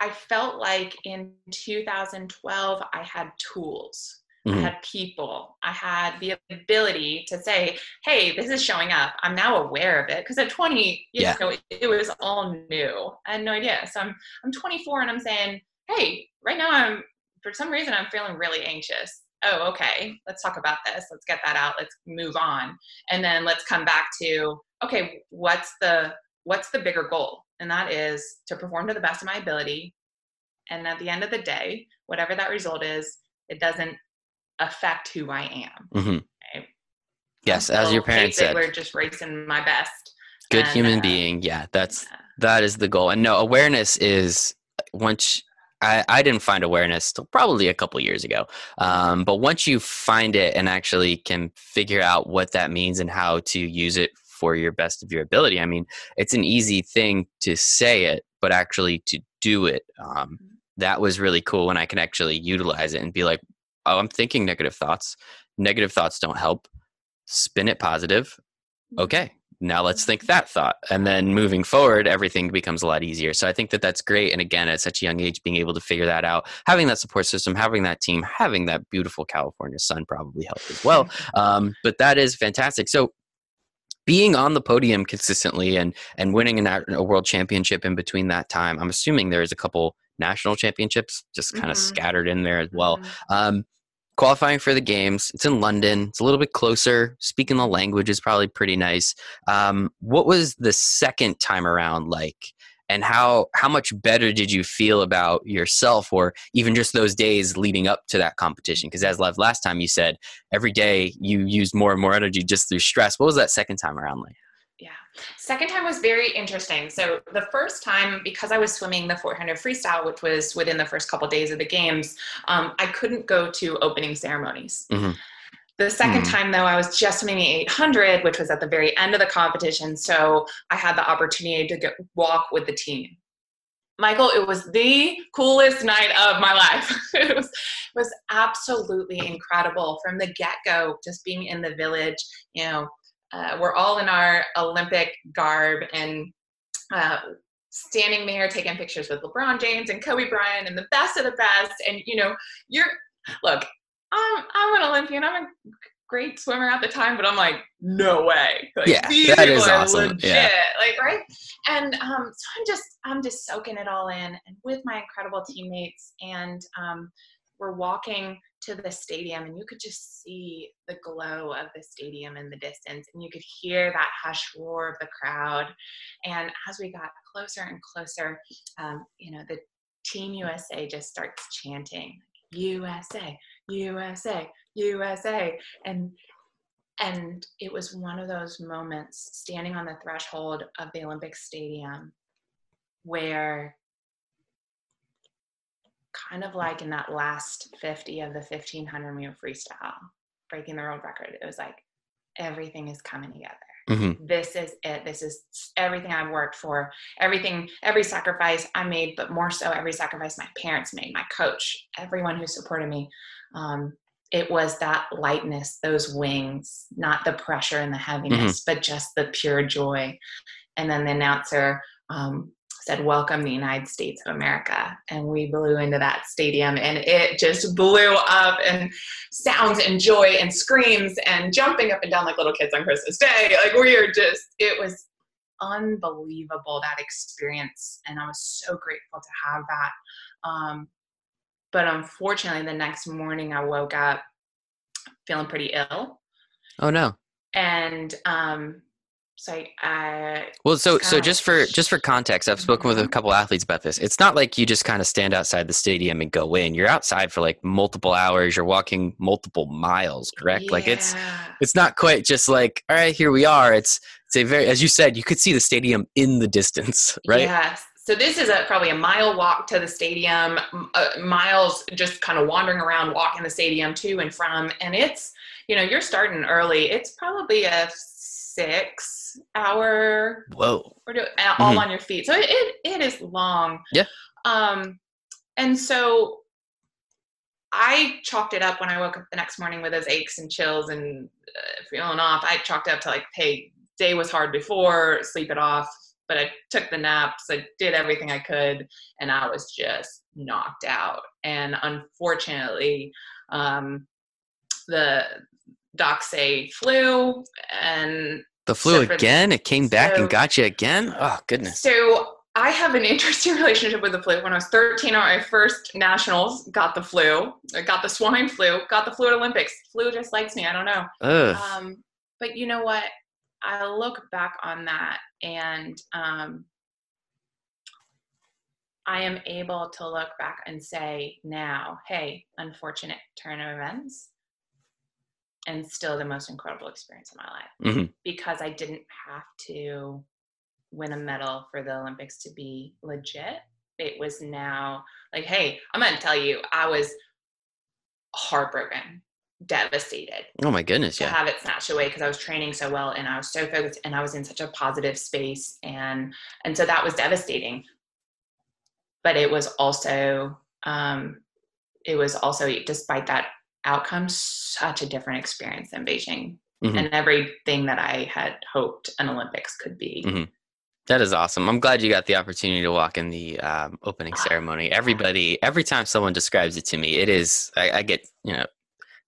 I felt like in 2012 I had tools Mm-hmm. I had people. I had the ability to say, hey, this is showing up. I'm now aware of it. Because at 20, you yeah. know, it, it, was all new. I had no idea. So I'm I'm 24 and I'm saying, hey, right now I'm for some reason I'm feeling really anxious. Oh, okay. Let's talk about this. Let's get that out. Let's move on. And then let's come back to, okay, what's the what's the bigger goal? And that is to perform to the best of my ability. And at the end of the day, whatever that result is, it doesn't affect who I am. Mm-hmm. Right? Yes, as your parents said, we're just racing my best. Good and, human uh, being. Yeah, that's yeah. that is the goal. And no, awareness is once I, I didn't find awareness till probably a couple years ago. Um, but once you find it and actually can figure out what that means and how to use it for your best of your ability, I mean, it's an easy thing to say it, but actually to do it. Um, mm-hmm. that was really cool when I can actually utilize it and be like, oh, I'm thinking negative thoughts. Negative thoughts don't help. Spin it positive. Mm-hmm. Okay, now let's think that thought. And then moving forward, everything becomes a lot easier. So I think that that's great. And again, at such a young age, being able to figure that out, having that support system, having that team, having that beautiful California sun probably helped as well. Um, but that is fantastic. So being on the podium consistently and and winning a, a world championship in between that time, I'm assuming there's a couple national championships just kind of mm-hmm. scattered in there as well. Mm-hmm. Um, qualifying for the games, it's in London. It's a little bit closer. Speaking the language is probably pretty nice. Um, what was the second time around like? And how how much better did you feel about yourself, or even just those days leading up to that competition? Because as last time you said, every day you used more and more energy just through stress. What was that second time around like? Second time was very interesting. So the first time, because I was swimming the 400 freestyle, which was within the first couple of days of the games, um, I couldn't go to opening ceremonies. Mm-hmm. The 2nd mm-hmm. time, though, I was just swimming the 800, which was at the very end of the competition. So I had the opportunity to get, walk with the team. Michael, it was the coolest night of my life. it was it was absolutely incredible from the get go. Just being in the village, you know, uh, we're all in our Olympic garb and uh, standing there taking pictures with LeBron James and Kobe Bryant and the best of the best. And you know, you're look, I'm I'm an Olympian. I'm a great swimmer at the time, but I'm like, no way. Like, yeah, these that is awesome. Legit. Yeah. Like right. And um, so I'm just I'm just soaking it all in, and with my incredible teammates, and um, we're walking to the stadium and you could just see the glow of the stadium in the distance and you could hear that hush roar of the crowd. And as we got closer and closer um, you know the team usa just starts chanting usa usa usa and and it was one of those moments standing on the threshold of the olympic stadium where kind of like in that last 50 of the 1500 meter freestyle, breaking the world record. It was like everything is coming together. Mm-hmm. This is it. This is everything I've worked for. Everything, every sacrifice I made, but more so every sacrifice my parents made, my coach, everyone who supported me. Um, it was that lightness, those wings, not the pressure and the heaviness, mm-hmm. but just the pure joy. And then the announcer um, said, Welcome to the United States of America. And we blew into that stadium and it just blew up and sounds and joy and screams and jumping up and down like little kids on Christmas Day. Like we are just, it was unbelievable that experience, and I was so grateful to have that. Um, but unfortunately, the next morning I woke up feeling pretty ill. Oh no! And um, so I well, so so just for just for context, I've spoken with a couple athletes about this. It's not like you just kind of stand outside the stadium and go in. You're outside for like multiple hours. You're walking multiple miles, correct? Yeah. Like it's it's not quite just like all right, here we are. It's it's a very as you said, you could see the stadium in the distance, right? Yes. So this is a probably a mile walk to the stadium, uh, miles just kind of wandering around, walking the stadium to and from, and it's you know you're starting early. It's probably a six hour. Whoa. Or do, all mm-hmm. on your feet. So it, it, it is long. Yeah. Um, and so I chalked it up when I woke up the next morning with those aches and chills and uh, feeling off. I chalked it up to like, hey, day was hard before, sleep it off. But I took the naps, I did everything I could, and I was just knocked out. And unfortunately, um, the docs say flu, and the flu again? It came back so, and got you again? Oh, goodness. So I have an interesting relationship with the flu. When I was 13, my first nationals got the flu. I got the swine flu, got the flu at Olympics. Flu just likes me. I don't know. Um, but you know what? I look back on that and um, I am able to look back and say now, hey, unfortunate turn of events and still the most incredible experience of my life mm-hmm. because I didn't have to win a medal for the Olympics to be legit. It was now like, hey, I'm going to tell you, I was heartbroken, devastated. Oh my goodness, to yeah. have it snatched away because I was training so well and I was so focused and I was in such a positive space and and so that was devastating. But it was also um it was also despite that outcome such a different experience than Beijing mm-hmm. and everything that I had hoped an Olympics could be. Mm-hmm. That is awesome. I'm glad you got the opportunity to walk in the um, opening ah, ceremony. Everybody, every time someone describes it to me, it is, I, I, get, you know,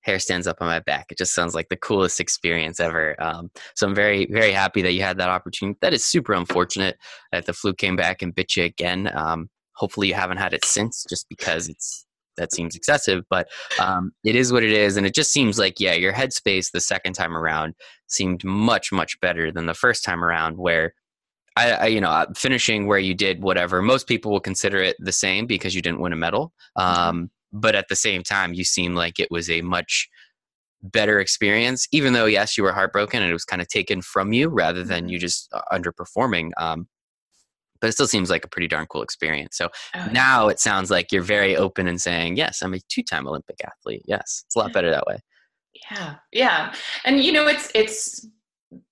hair stands up on my back. It just sounds like the coolest experience ever. Um, so I'm very, very happy that you had that opportunity. That is super unfortunate that the flu came back and bit you again. Um, hopefully you haven't had it since just because it's that seems excessive, but um, it is what it is. And it just seems like, yeah, your headspace the second time around seemed much, much better than the first time around, where I, I, you know, uh, finishing where you did whatever, most people will consider it the same because you didn't win a medal. Mm-hmm. Um, but at the same time, you seem like it was a much better experience, even though, yes, you were heartbroken and it was kind of taken from you rather than mm-hmm. you just uh, underperforming. Um, but it still seems like a pretty darn cool experience. So oh, now it sounds like you're very open and saying, yes, I'm a two-time Olympic athlete. Yes, it's a lot better that way. Yeah, yeah, and you know, it's it's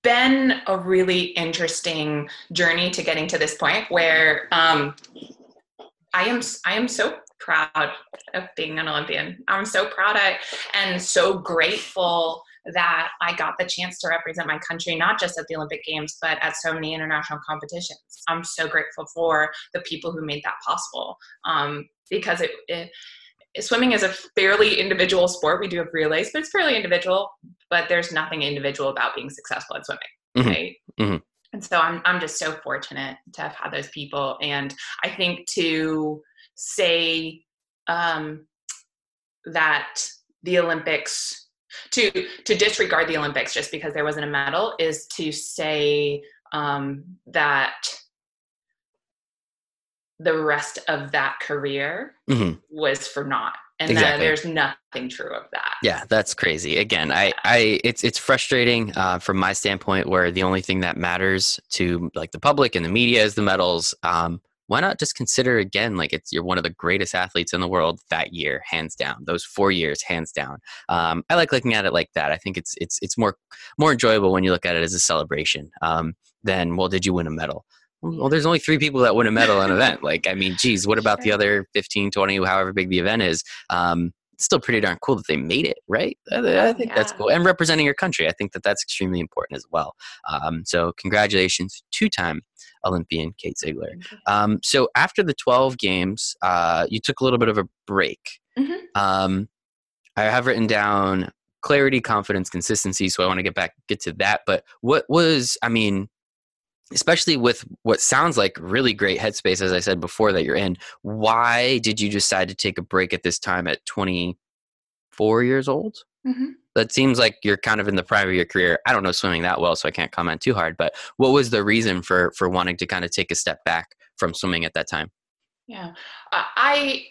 been a really interesting journey to getting to this point where um, I am I am so proud of being an Olympian. I'm so proud of and so grateful that I got the chance to represent my country, not just at the Olympic Games, but at so many international competitions. I'm so grateful for the people who made that possible um, because it, it swimming is a fairly individual sport. We do have relays, but it's fairly individual. But there's nothing individual about being successful at swimming, mm-hmm. right? Mm-hmm. And so I'm I'm just so fortunate to have had those people, and I think to say um, that the Olympics to to disregard the Olympics just because there wasn't a medal is to say um, that the rest of that career mm-hmm. was for naught and exactly. there's nothing true of that yeah that's crazy again i i it's it's frustrating uh, from my standpoint where the only thing that matters to like the public and the media is the medals um, why not just consider again like it's you're one of the greatest athletes in the world that year hands down those four years hands down. Um, i like looking at it like that. I think it's it's it's more more enjoyable when you look at it as a celebration um, than well did you win a medal? Well there's only three people that win a medal in an event. Like i mean geez what about the other 15 20 however big the event is? Um, it's still pretty darn cool that they made it, right? I, I think yeah. that's cool. And representing your country, I think that that's extremely important as well. Um, so, congratulations, two time Olympian Kate Ziegler. Um, so, after the 12 games, uh, you took a little bit of a break. Mm-hmm. Um, I have written down clarity, confidence, consistency. So, I want to get back, get to that. But what was, I mean, especially with what sounds like really great headspace, as I said before, that you're in. Why did you decide to take a break at this time at 24 years old? Mm-hmm. That seems like you're kind of in the prime of your career. I don't know swimming that well, so I can't comment too hard. But what was the reason for for wanting to kind of take a step back from swimming at that time? Yeah, uh, I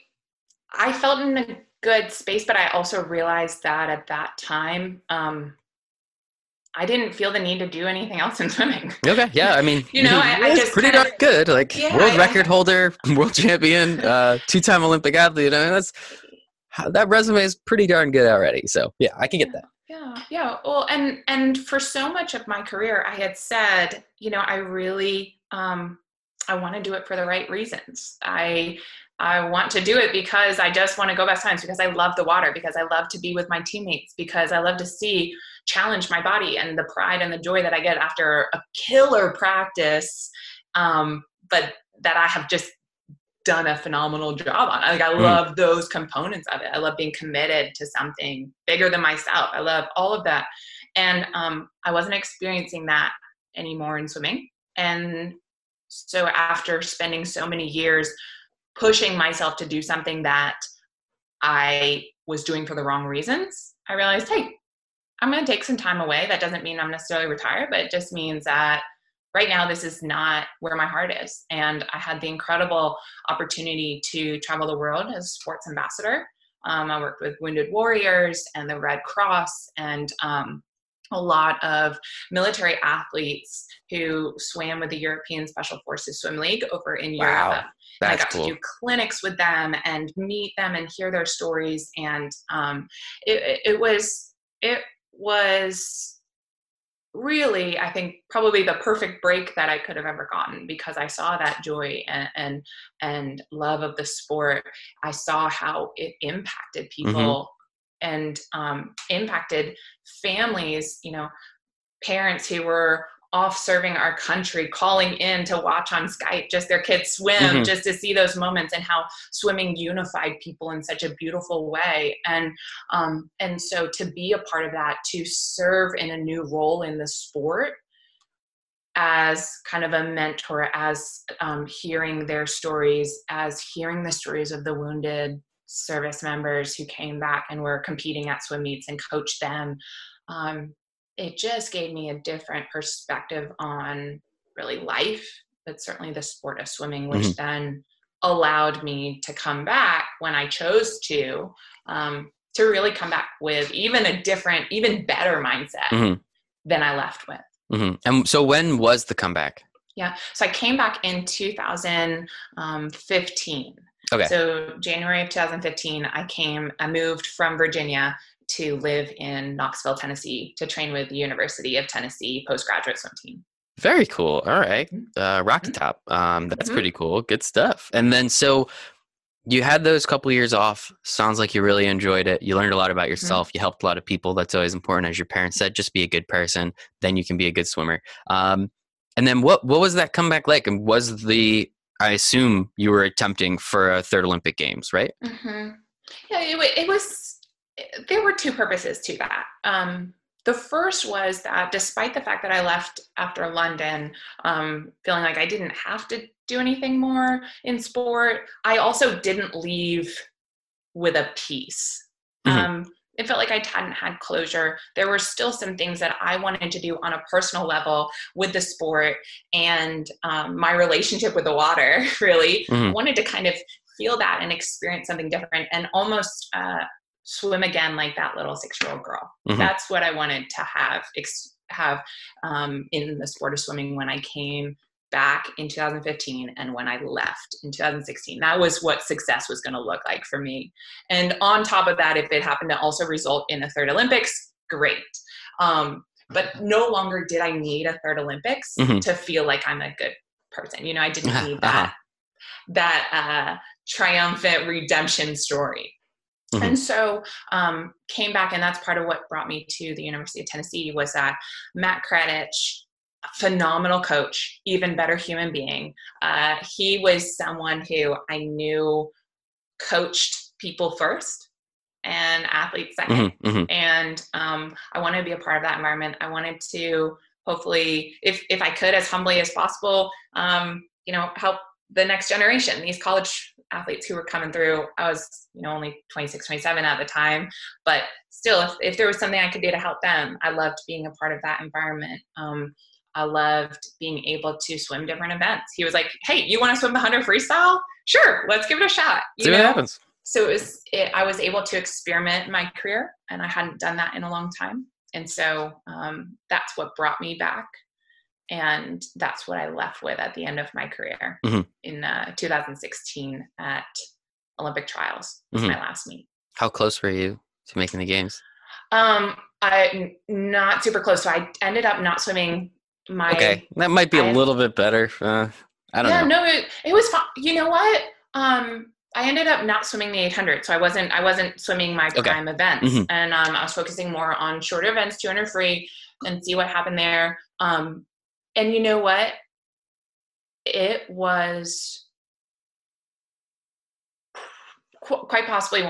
I felt in a good space, but I also realized that at that time, um, I didn't feel the need to do anything else in swimming. Okay, yeah, I mean, you know, I, I just pretty darn good. Like yeah, world record holder, world champion, uh, two-time Olympic athlete. I mean, that's that resume is pretty darn good already. So yeah, I can get that. Yeah, yeah. Well, and and for so much of my career, I had said, you know, I really, um, I want to do it for the right reasons. I I want to do it because I just want to go best times because I love the water, because I love to be with my teammates, because I love to see challenge my body and the pride and the joy that I get after a killer practice, um, but that I have just done a phenomenal job on. Like I mm. love those components of it. I love being committed to something bigger than myself. I love all of that, and um, I wasn't experiencing that anymore in swimming. And so after spending so many years pushing myself to do something that I was doing for the wrong reasons, I realized, hey, I'm going to take some time away. That doesn't mean I'm necessarily retired, but it just means that right now this is not where my heart is. And I had the incredible opportunity to travel the world as a sports ambassador. Um, I worked with Wounded Warriors and the Red Cross and um, a lot of military athletes who swam with the European Special Forces Swim League over in wow. Europe. That's I got cool. to do clinics with them and meet them and hear their stories. And um, it, it was it was really i think probably the perfect break that i could have ever gotten because i saw that joy and and, and love of the sport i saw how it impacted mm-hmm. people mm-hmm. and um, impacted families you know parents who were off serving our country, calling in to watch on Skype just their kids swim, mm-hmm. just to see those moments and how swimming unified people in such a beautiful way. And um, and so to be a part of that, to serve in a new role in the sport as kind of a mentor, as um, hearing their stories, as hearing the stories of the wounded service members who came back and were competing at swim meets and coached them. Um, it just gave me a different perspective on really life, but certainly the sport of swimming, which mm-hmm. then allowed me to come back when I chose to, um, to really come back with even a different, even better mindset mm-hmm. than I left with. Mm-hmm. And so, when was the comeback? Yeah, so I came back in 2015. Um, okay. So January of 2015, I came. I moved from Virginia to live in Knoxville, Tennessee, to train with the University of Tennessee postgraduate swim team. Very cool. All right. Mm-hmm. Uh, Rocky mm-hmm. Top. Um, that's mm-hmm. pretty cool. Good stuff. And then, so you had those couple years off. Sounds like you really enjoyed it. You learned a lot about mm-hmm. yourself. Mm-hmm. You helped a lot of people. That's always important. As your parents said, just be a good person. Then you can be a good swimmer. Um, and then what, what was that comeback like? And was the, I assume you were attempting for a third Olympic Games, right? Mm-hmm. Yeah, it, it was there were two purposes to that. Um, the first was that despite the fact that I left after London, um, feeling like I didn't have to do anything more in sport, I also didn't leave with a piece. Mm-hmm. Um, it felt like I hadn't had closure. There were still some things that I wanted to do on a personal level with the sport and um, my relationship with the water, really. Mm-hmm. I wanted to kind of feel that and experience something different and almost uh, swim again like that little six year old girl. Mm-hmm. That's what I wanted to have have um, in the sport of swimming when I came back in 2015 and when I left in 2016. That was what success was going to look like for me. And on top of that, if it happened to also result in a third Olympics, great. Um, but no longer did I need a third Olympics mm-hmm. to feel like I'm a good person. You know, I didn't need uh-huh. that that uh, triumphant redemption story. Mm-hmm. And so um, came back, and that's part of what brought me to the University of Tennessee was that Matt Kredich, phenomenal coach, even better human being. Uh, he was someone who I knew coached people first and athletes 2nd mm-hmm, mm-hmm. And um, I wanted to be a part of that environment. I wanted to hopefully, if if I could, as humbly as possible, um, you know, help the next generation, these college athletes who were coming through. I was, you know, only 26, 27 at the time, but still, if, if there was something I could do to help them, I loved being a part of that environment. Um, I loved being able to swim different events. He was like, "Hey, you want to swim the hundred freestyle? Sure, let's give it a shot." You See know? what happens. So it was. It, I was able to experiment my career, and I hadn't done that in a long time. And so um, that's what brought me back, and that's what I left with at the end of my career mm-hmm. in uh, 2016 at Olympic Trials. Was mm-hmm. my last meet. How close were you to making the games? Um, I not super close. So I ended up not swimming my okay that might be a little bit better uh, i don't yeah, know no it, it was fun you know what um i ended up not swimming the 800 so i wasn't i wasn't swimming my prime events mm-hmm. and um, i was focusing more on shorter events 200 free and see what happened there um and you know what? It was qu- quite possibly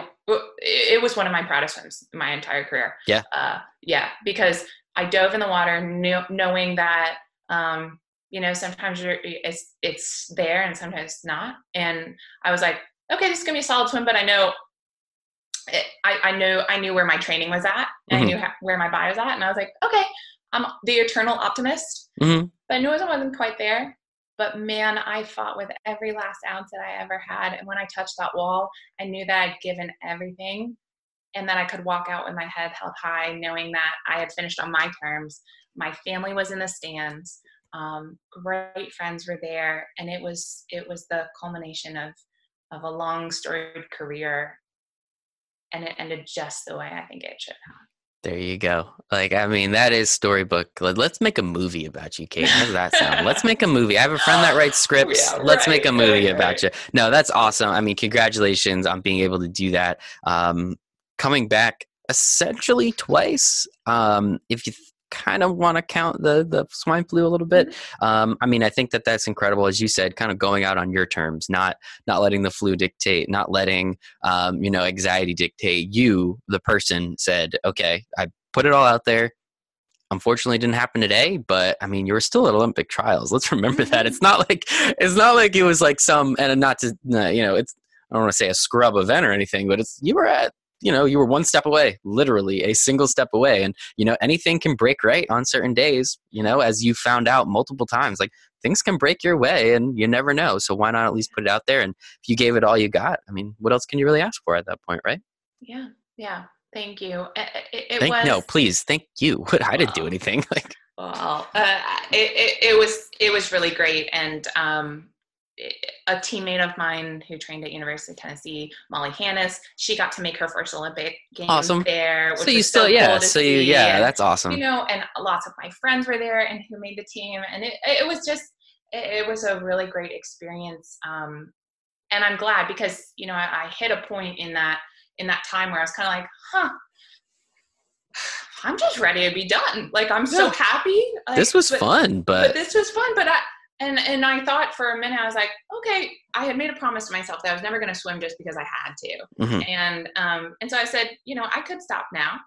it was one of my proudest swims in my entire career. Yeah. Uh yeah because I dove in the water knew, knowing that um, you know sometimes it's it's there and sometimes not. And I was like, okay, this is gonna be a solid swim, but I know it, I, I know I knew where my training was at, and mm-hmm. I knew how, where my body was at, and I was like, okay, I'm the eternal optimist. Mm-hmm. But I knew I wasn't quite there. But man, I fought with every last ounce that I ever had, and when I touched that wall, I knew that I'd given everything and that I could walk out with my head held high, knowing that I had finished on my terms. My family was in the stands. Um, great friends were there, and it was it was the culmination of of a long storied career, and it ended just the way I think it should have. There you go. Like, I mean, that is storybook. Let's make a movie about you, Kate. How does that sound? Let's make a movie. I have a friend that writes scripts. Yeah, Let's right, make a movie right, about right. you. No, that's awesome. I mean, congratulations on being able to do that. Um, coming back essentially twice. Um, if you kind of want to count the the swine flu a little bit, mm-hmm. um, I mean, I think that that's incredible, as you said, kind of going out on your terms, not not letting the flu dictate, not letting um, you know anxiety dictate. You, the person, said, "Okay, I put it all out there." Unfortunately, didn't happen today, but I mean, you were still at Olympic trials. Let's remember that. It's not like it's not like it was like some and not to you know it's I don't want to say a scrub event or anything, but it's you were at you know you were one step away literally a single step away. And you know anything can break right on certain days you know as you found out multiple times. Like things can break your way and you never know. So why not at least put it out there? And if you gave it all you got i mean what else can you really ask for at that point right? Yeah. Yeah. Thank you. It, it, thank, was, no please. Thank you. I didn't do anything like well uh, it, it, it was it was really great. And um a teammate of mine who trained at University of Tennessee, Molly Hannis, she got to make her first Olympic game awesome. there. so you still, so yeah, so you, yeah, and, that's awesome. You know, and lots of my friends were there and who made the team, and it, it was just, it, it was a really great experience. Um, and I'm glad because you know I, I hit a point in that in that time where I was kind of like, huh. I'm just ready to be done. Like I'm so happy. Like, this was but, fun, but, but this was fun. But I, and and I thought for a minute, I was like, okay, I had made a promise to myself that I was never going to swim just because I had to. Mm-hmm. And um, and so I said, you know, I could stop now.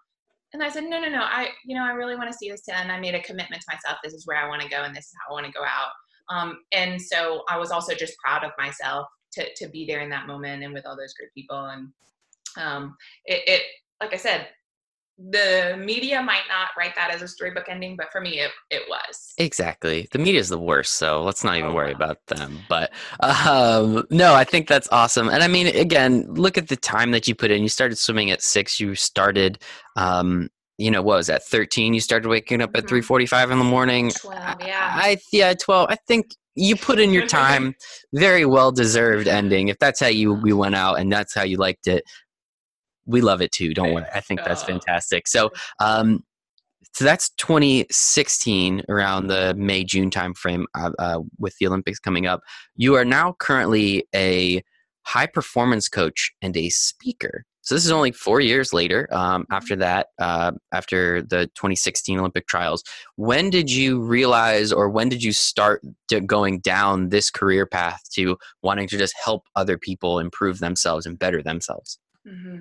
And I said, no, no, no. I, you know, I really want to see this to end. I made a commitment to myself. This is where I want to go, and this is how I want to go out. Um, and so I was also just proud of myself to to be there in that moment and with all those great people. And um, it, it, like I said, the media might not write that as a storybook ending, but for me, it, it was. Exactly. The media is the worst, so let's not even oh, worry about them. But um, no, I think that's awesome. And I mean, again, look at the time that you put in. You started swimming at six. You started, um, you know, what was that? Thirteen. You started waking up at mm-hmm. three forty-five in the morning. Twelve. Yeah. I yeah, twelve. I think you put in your time. Very well deserved ending. If that's how you we went out and that's how you liked it we love it too. Don't worry. I think that's fantastic. So, um, so that's 2016 around the May June timeframe uh, uh, with the Olympics coming up. You are now currently a high performance coach and a speaker. So this is only four years later. Um, after that, uh, after the 2016 Olympic trials, when did you realize, or when did you start going down this career path to wanting to just help other people improve themselves and better themselves? Mm-hmm.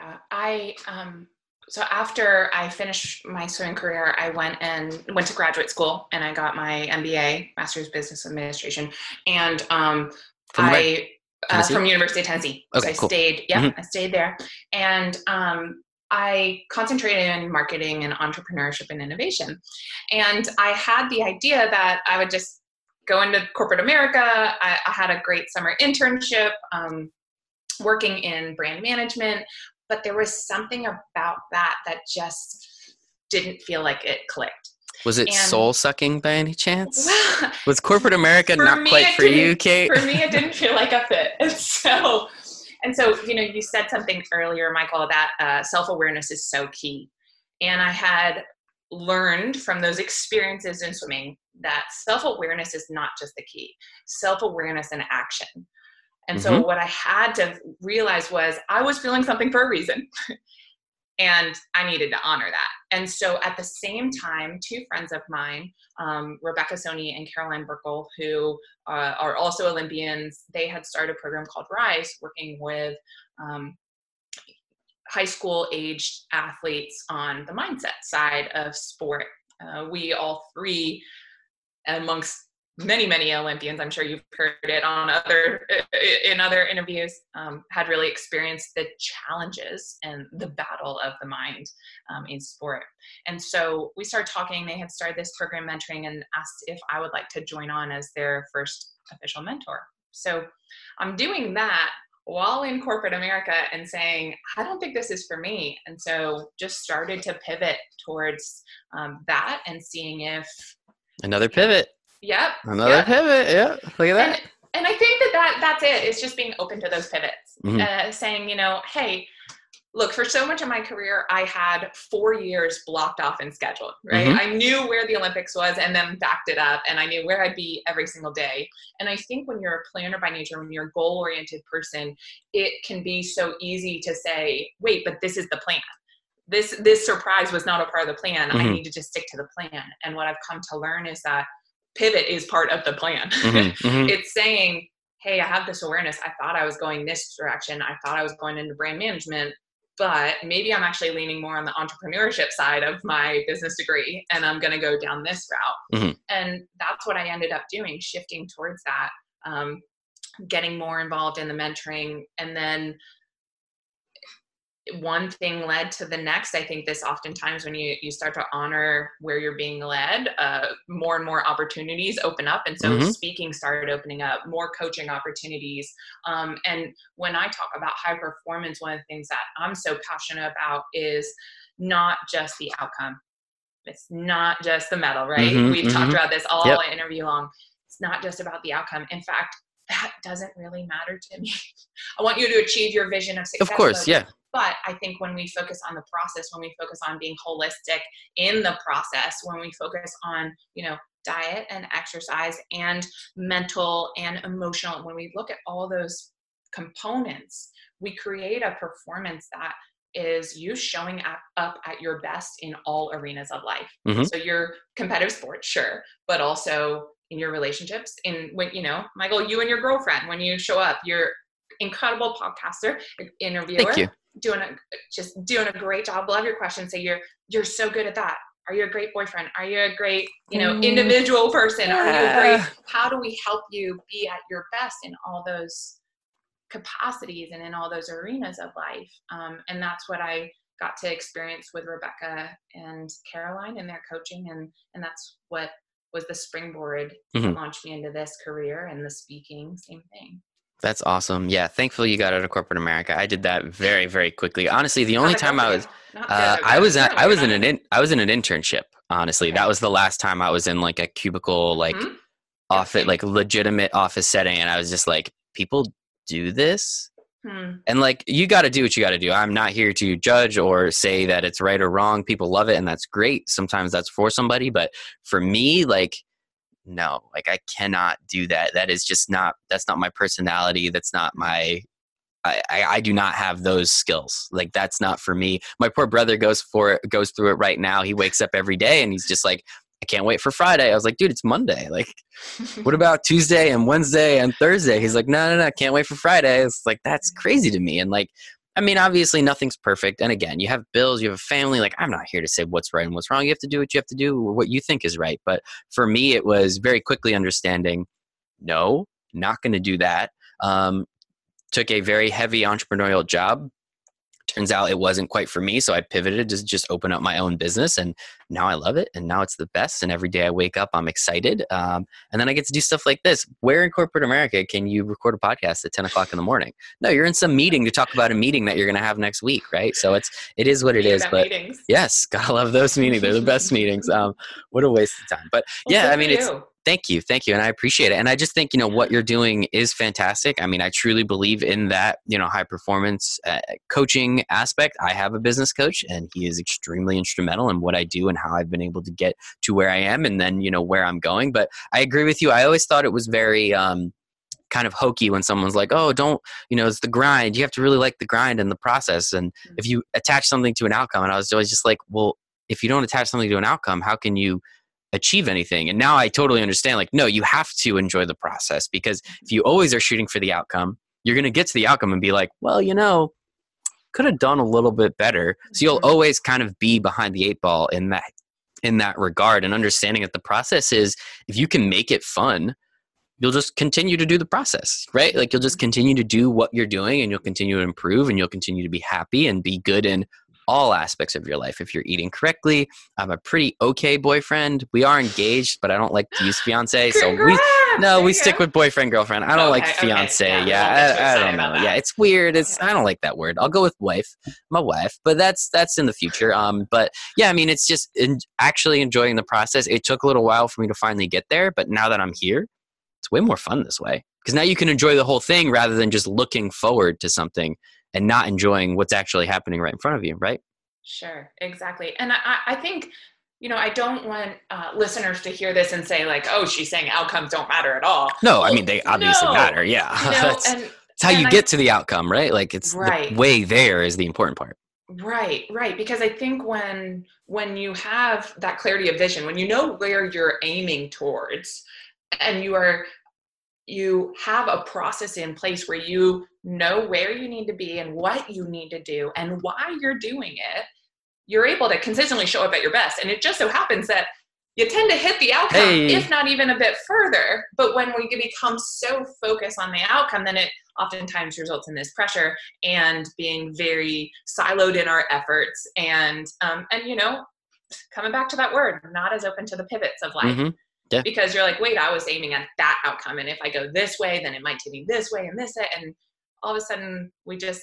Uh, I um, so after I finished my swimming career, I went and went to graduate school and I got my MBA, Master's Business Administration, and um, From? I uh, from University of Tennessee. so Okay, I cool. stayed. Yeah, Mhm. I stayed there, and um, I concentrated in marketing and entrepreneurship and innovation. And I had the idea that I would just go into corporate America. I, I had a great summer internship. Um, working in brand management, but there was something about that that just didn't feel like it clicked. Was it And- soul sucking by any chance? Well, Was corporate America not quite for you, Kate? for me, it didn't feel like a fit. And so, and so, you know, you said something earlier, Michael, that uh, self awareness is so key. And I had learned from those experiences in swimming that self awareness is not just the key, self awareness and action. And so, what I had to realize was I was feeling something for a reason. and I needed to honor that. And so, at the same time, two friends of mine, um, Rebecca Soni and Caroline Burckle, who uh, are also Olympians, they had started a program called Rise, working with um, high school aged athletes on the mindset side of sport. Uh, we all three, amongst many many olympians i'm sure you've heard it on other in other interviews um, had really experienced the challenges and the battle of the mind um, in sport. And so we started talking they had started this program mentoring and asked if i would like to join on as their first official mentor. So i'm doing that while in corporate america and saying i don't think this is for me. And so just started to pivot towards um, that and seeing if Another pivot. Yep Another yep. pivot. Yeah. Look at that. and, and I think that, that that's it. It's just being open to those pivots, Mhm. uh, saying, you know, hey, look, for so much of my career, I had four years blocked off and scheduled, right? Mhm. I knew where the Olympics was and then backed it up, and I knew where I'd be every single day. And I think when you're a planner by nature, when you're a goal oriented person, it can be so easy to say, wait, but this is the plan. This this surprise was not a part of the plan. I Mhm. need to just stick to the plan. And what I've come to learn is that pivot is part of the plan. Mhm, mhm. it's saying, hey, I have this awareness. I thought I was going this direction. I thought I was going into brand management, but maybe I'm actually leaning more on the entrepreneurship side of my business degree and I'm going to go down this route. Mhm. And that's what I ended up doing, shifting towards that, um, getting more involved in the mentoring. And then one thing led to the next. I think this oftentimes when you, you start to honor where you're being led, uh, more and more opportunities open up. And so Mhm. speaking started opening up, more coaching opportunities. Um, and when I talk about high performance, one of the things that I'm so passionate about is not just the outcome. It's not just the medal, right? Mhm, We've talked mhm. about this all Yep. interview long. It's not just about the outcome. In fact, that doesn't really matter to me. I want you to achieve your vision of success. Of course, yeah. But I think when we focus on the process, when we focus on being holistic in the process, when we focus on, you know, diet and exercise and mental and emotional, when we look at all those components, we create a performance that is you showing up, up at your best in all arenas of life. Mhm. So your competitive sports, sure, but also in your relationships, in when you know, Michael, you and your girlfriend, when you show up, you're incredible podcaster, interviewer Thank you. doing a just doing a great job. Love your questions Say you're you're so good at that. Are you a great boyfriend? Are you a great, you know, Mm. individual person? Are you a great Yeah. how do we help you be at your best in all those capacities and in all those arenas of life? Um, and that's what I got to experience with Rebecca and Caroline and their coaching and and that's what was the springboard to Mhm. launch me into this career and the speaking, same thing. That's awesome. Yeah. Thankfully, you got out of corporate America. I did that very, very quickly. Honestly, the only How'd it go time I was Uh, I was at, I was in an in, I was in an internship. Honestly, that was the last time I was in like a cubicle, like Mhm. office, like legitimate office setting, and I was just like, people do this, Hmm. and like you got to do what you got to do. I'm not here to judge or say that it's right or wrong. People love it, and that's great. Sometimes that's for somebody, but for me, like. No, like I cannot do that. That is just not. That's not my personality. That's not my I, I, I do not have those skills. Like that's not for me. My poor brother goes for it, goes through it right now. He wakes up every day and he's just like, I can't wait for Friday. I was like, dude, it's Monday. Like, what about Tuesday and Wednesday and Thursday? He's like, no, no, no, can't wait for Friday. It's like that's crazy to me. And like I mean, obviously nothing's perfect. And again, you have bills, you have a family. Like, I'm not here to say what's right and what's wrong. You have to do what you have to do, what you think is right. But for me, it was very quickly understanding no, not going to do that. Um, took a very heavy entrepreneurial job turns out it wasn't quite for me so i pivoted to just open up my own business and now i love it and now it's the best and every day i wake up i'm excited um, and then i get to do stuff like this. Where in corporate america can you record a podcast at 10 o'clock in the morning? No you're in some meeting to talk about a meeting that you're going to have next week right? So it's it is what it is but meetings. yes gotta love those meetings. They're the best meetings. Um, what a waste of time. But well, yeah i mean it's Thank you. Thank you. And I appreciate it. And I just think, you know, what you're doing is fantastic. I mean, I truly believe in that, you know, high performance uh, coaching aspect. I have a business coach and he is extremely instrumental in what I do and how I've been able to get to where I am and then, you know, where I'm going. But I agree with you. I always thought it was very, um, kind of hokey when someone's like, oh, don't, you know, it's the grind. You have to really like the grind and the process. And mm. if you attach something to an outcome, and I was always just like, well, if you don't attach something to an outcome, how can you achieve anything. And now I totally understand like, no, you have to enjoy the process because if you always are shooting for the outcome, you're going to get to the outcome and be like, well, you know, could have done a little bit better. So you'll mm-hmm. always kind of be behind the eight ball in that in that regard and understanding that the process is if you can make it fun, you'll just continue to do the process, right? Like you'll just mm-hmm. continue to do what you're doing and you'll continue to improve and you'll continue to be happy and be good in all aspects of your life. If you're eating correctly, I'm a pretty okay boyfriend. We are engaged, but I don't like to use fiance. so we no, we stick with boyfriend girlfriend. I don't okay, like fiance. Okay. Yeah, yeah I, I, don't know. Yeah, it's weird. It's. I don't like that word. I'll go with wife, my wife. But that's that's in the future. Um, but yeah, I mean, it's just in, actually enjoying the process. It took a little while for me to finally get there, but now that I'm here, it's way more fun this way because now you can enjoy the whole thing rather than just looking forward to something and not enjoying what's actually happening right in front of you, right? Sure, exactly. And I, I think, you know, I don't want uh, listeners to hear this and say, like, oh, she's saying outcomes don't matter at all. No, well, I mean, they obviously no. matter. Yeah. You know, that's, and, that's how you I, get to the outcome, right? Like, it's right. the way there is the important part. Right, right. Because I think when when you have that clarity of vision, when you know where you're aiming towards, and you are you have a process in place where you know where you need to be and what you need to do and why you're doing it, you're able to consistently show up at your best. And it just so happens that you tend to hit the outcome, hey. if not even a bit further. But when we become so focused on the outcome, then it oftentimes results in this pressure and being very siloed in our efforts. And um, and you know, coming back to that word, not as open to the pivots of life. Mm-hmm. Yeah. Because you're like, wait, I was aiming at that outcome, and if I go this way, then it might take me this way and this way, and all of a sudden we just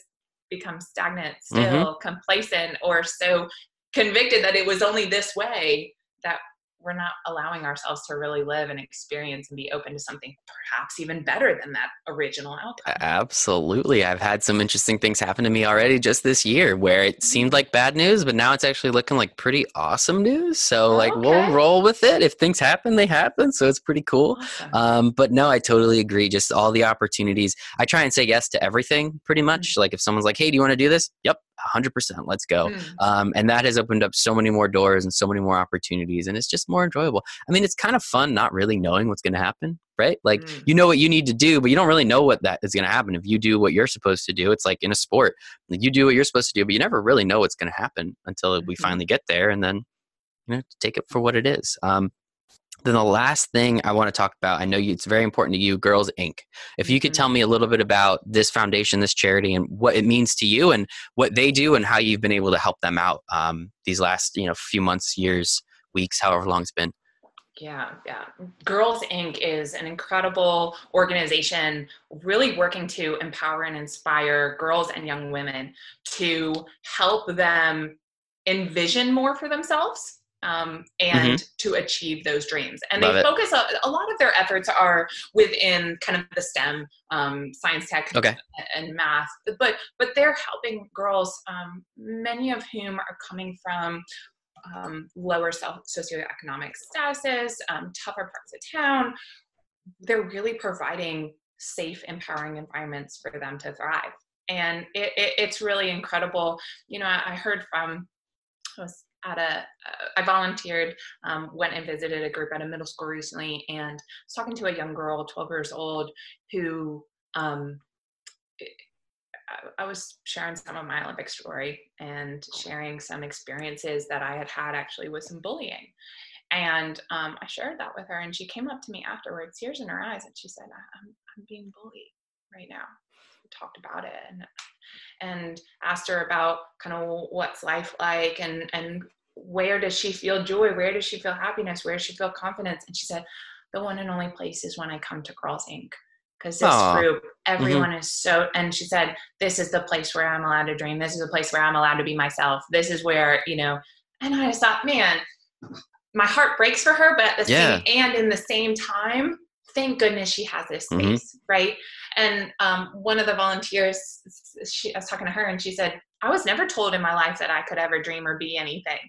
become stagnant, mm-hmm. still mm-hmm. complacent, or so convicted that it was only this way that we're not allowing ourselves to really live and experience and be open to something perhaps even better than that original outcome. Absolutely. I've had some interesting things happen to me already just this year where it seemed like bad news, but now it's actually looking like pretty awesome news. So, like, okay. we'll roll with it. If things happen, they happen. So, it's pretty cool. Awesome. Um, but no, I totally agree. Just all the opportunities. I try and say yes to everything pretty much. Mm-hmm. Like, if someone's like, hey, do you want to do this? Yep, 100% let's go mm. um, and that has opened up so many more doors and so many more opportunities and it's just more enjoyable i mean it's kind of fun not really knowing what's going to happen right like mm. you know what you need to do but you don't really know what that is going to happen if you do what you're supposed to do it's like in a sport like you do what you're supposed to do but you never really know what's going to happen until mm-hmm. we finally get there and then you know take it for what it is um, then the last thing I want to talk about, I know you, it's very important to you, Girls Inc. If you could tell mm-hmm. me a little bit about this foundation, this charity, and what it means to you, and what they do, and how you've been able to help them out um, these last you know few months, years, weeks, however long it's been. Yeah, yeah. Girls Inc. is an incredible organization really working to empower and inspire girls and young women to help them envision more for themselves um, and mm-hmm. to achieve those dreams. And Love they focus a, a, lot of their efforts are within kind of the STEM, um, science, tech, okay. and math. But but they're helping girls, um, many of whom are coming from um, lower socioeconomic statuses, um, tougher parts of town. They're really providing safe, empowering environments for them to thrive. And it, it, it's really incredible. You know, I, I heard from I was at a uh, I volunteered, um, went and visited a group at a middle school recently, and was talking to a young girl, 12 years old, who um, I was sharing some of my Olympic story and sharing some experiences that I had had actually with some bullying. And um, I shared that with her, and she came up to me afterwards, tears in her eyes, and she said, "I'm I'm being bullied right now." Talked about it and and asked her about kind of what's life like and and where does she feel joy, where does she feel happiness, where does she feel confidence, and she said, "The one and only place is when I come to Girls Inc." because this Aww. group mm-hmm. everyone mm-hmm. is so and she said this is the place where i'm allowed to dream this is the place where i'm allowed to be myself this is where you know and i just thought man my heart breaks for her, but at the yeah. same and in the same time, thank goodness she has this mm-hmm. space, mm-hmm. right? And um, one of the volunteers, she, I was talking to her, and she said, "I was never told in my life that I could ever dream or be anything."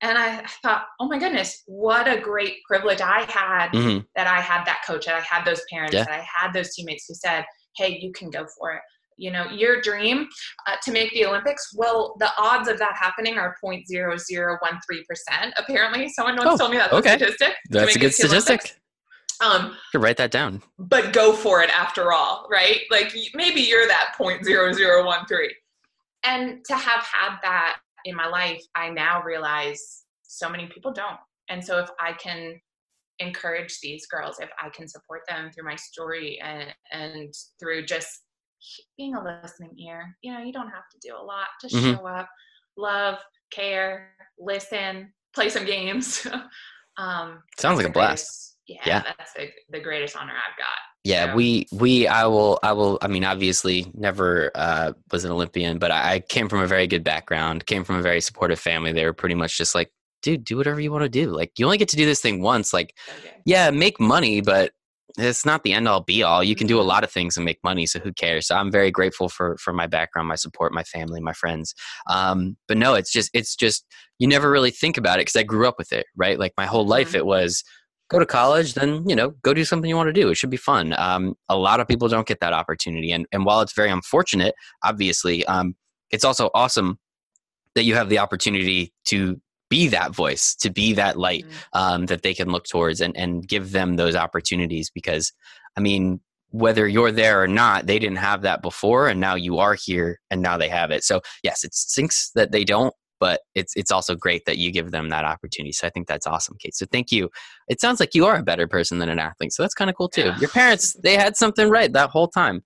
And I thought, "Oh my goodness, what a great privilege I had mm-hmm. that I had that coach, that I had those parents, yeah. that I had those teammates who said." Hey, you can go for it you know your dream uh, to make the olympics well the odds of that happening are 0.0013% apparently someone once oh, told me that okay. statistic that's a good statistic um to write that down but go for it after all right like maybe you're that 0.0013 and to have had that in my life i now realize so many people don't and so if i can encourage these girls if i can support them through my story and and through just being a listening ear. You know, you don't have to do a lot. Just mm-hmm. show up, love, care, listen, play some games. um, Sounds like a blast. Yeah, yeah, that's the, the greatest honor I've got. Yeah, so. we we I will I will I mean obviously never uh, was an Olympian, but I, I came from a very good background. Came from a very supportive family. They were pretty much just like, dude, do whatever you want to do. Like you only get to do this thing once. Like, okay. yeah, make money, but it's not the end all be all. You can do a mm-hmm. lot of things and make money, so who cares? So I'm very grateful for for my background, my support, my family, my friends. Um, but no, it's just it's just you never really think about it because I grew up with it, right? Like my whole life, mm-hmm. it was go to college, then you know go do something you want to do. It should be fun. Um, a lot of people don't get that opportunity, and and while it's very unfortunate, obviously, um, it's also awesome that you have the opportunity to be that voice, to be that light mm-hmm. um, that they can look towards and, and give them those opportunities. Because, I mean, whether you're there or not, they didn't have that before, and now you are here, and now they have it. So, yes, it stinks that they don't, but it's it's also great that you give them that opportunity. So I think that's awesome, Kate. So thank you. It sounds like you are a better person than an athlete. So that's kind of cool too. Yeah. Your parents, they had something right that whole time.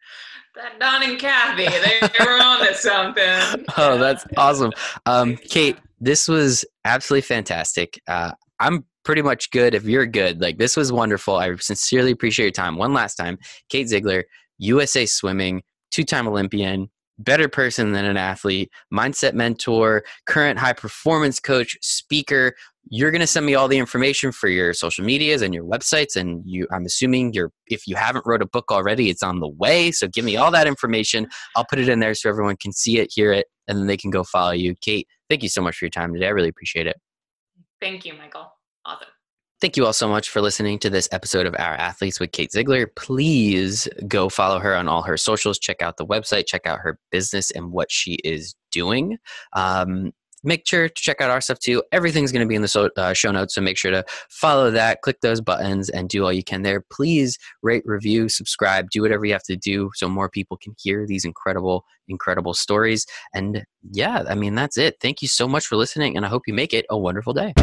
That Don and Kathy, they were on to something. oh, that's awesome. Um, Kate, this was absolutely fantastic. Uh, I'm pretty much good if you're good. Like this was wonderful. I sincerely appreciate your time. One last time, Kate Ziegler, USA Swimming, two-time Olympian, better person than an athlete, mindset mentor, current high performance coach, speaker. You're going to send me all the information for your social medias and your websites and you I'm assuming you're if you haven't wrote a book already, it's on the way. So give me all that information. I'll put it in there so everyone can see it, hear it, and then they can go follow you. Kate, thank you so much for your time today. I really appreciate it. Thank you, Michael. Awesome. Thank you all so much for listening to this episode of Our Athletes with Kate Ziegler. Please go follow her on all her socials. Check out the website, check out her business and what she is doing. Um, make sure to check out our stuff too. Everything's going to be in the so, uh, show notes, so make sure to follow that, click those buttons, and do all you can there. Please rate, review, subscribe, do whatever you have to do so more people can hear these incredible, incredible stories. And yeah, I mean, that's it. Thank you so much for listening, and I hope you make it a wonderful day.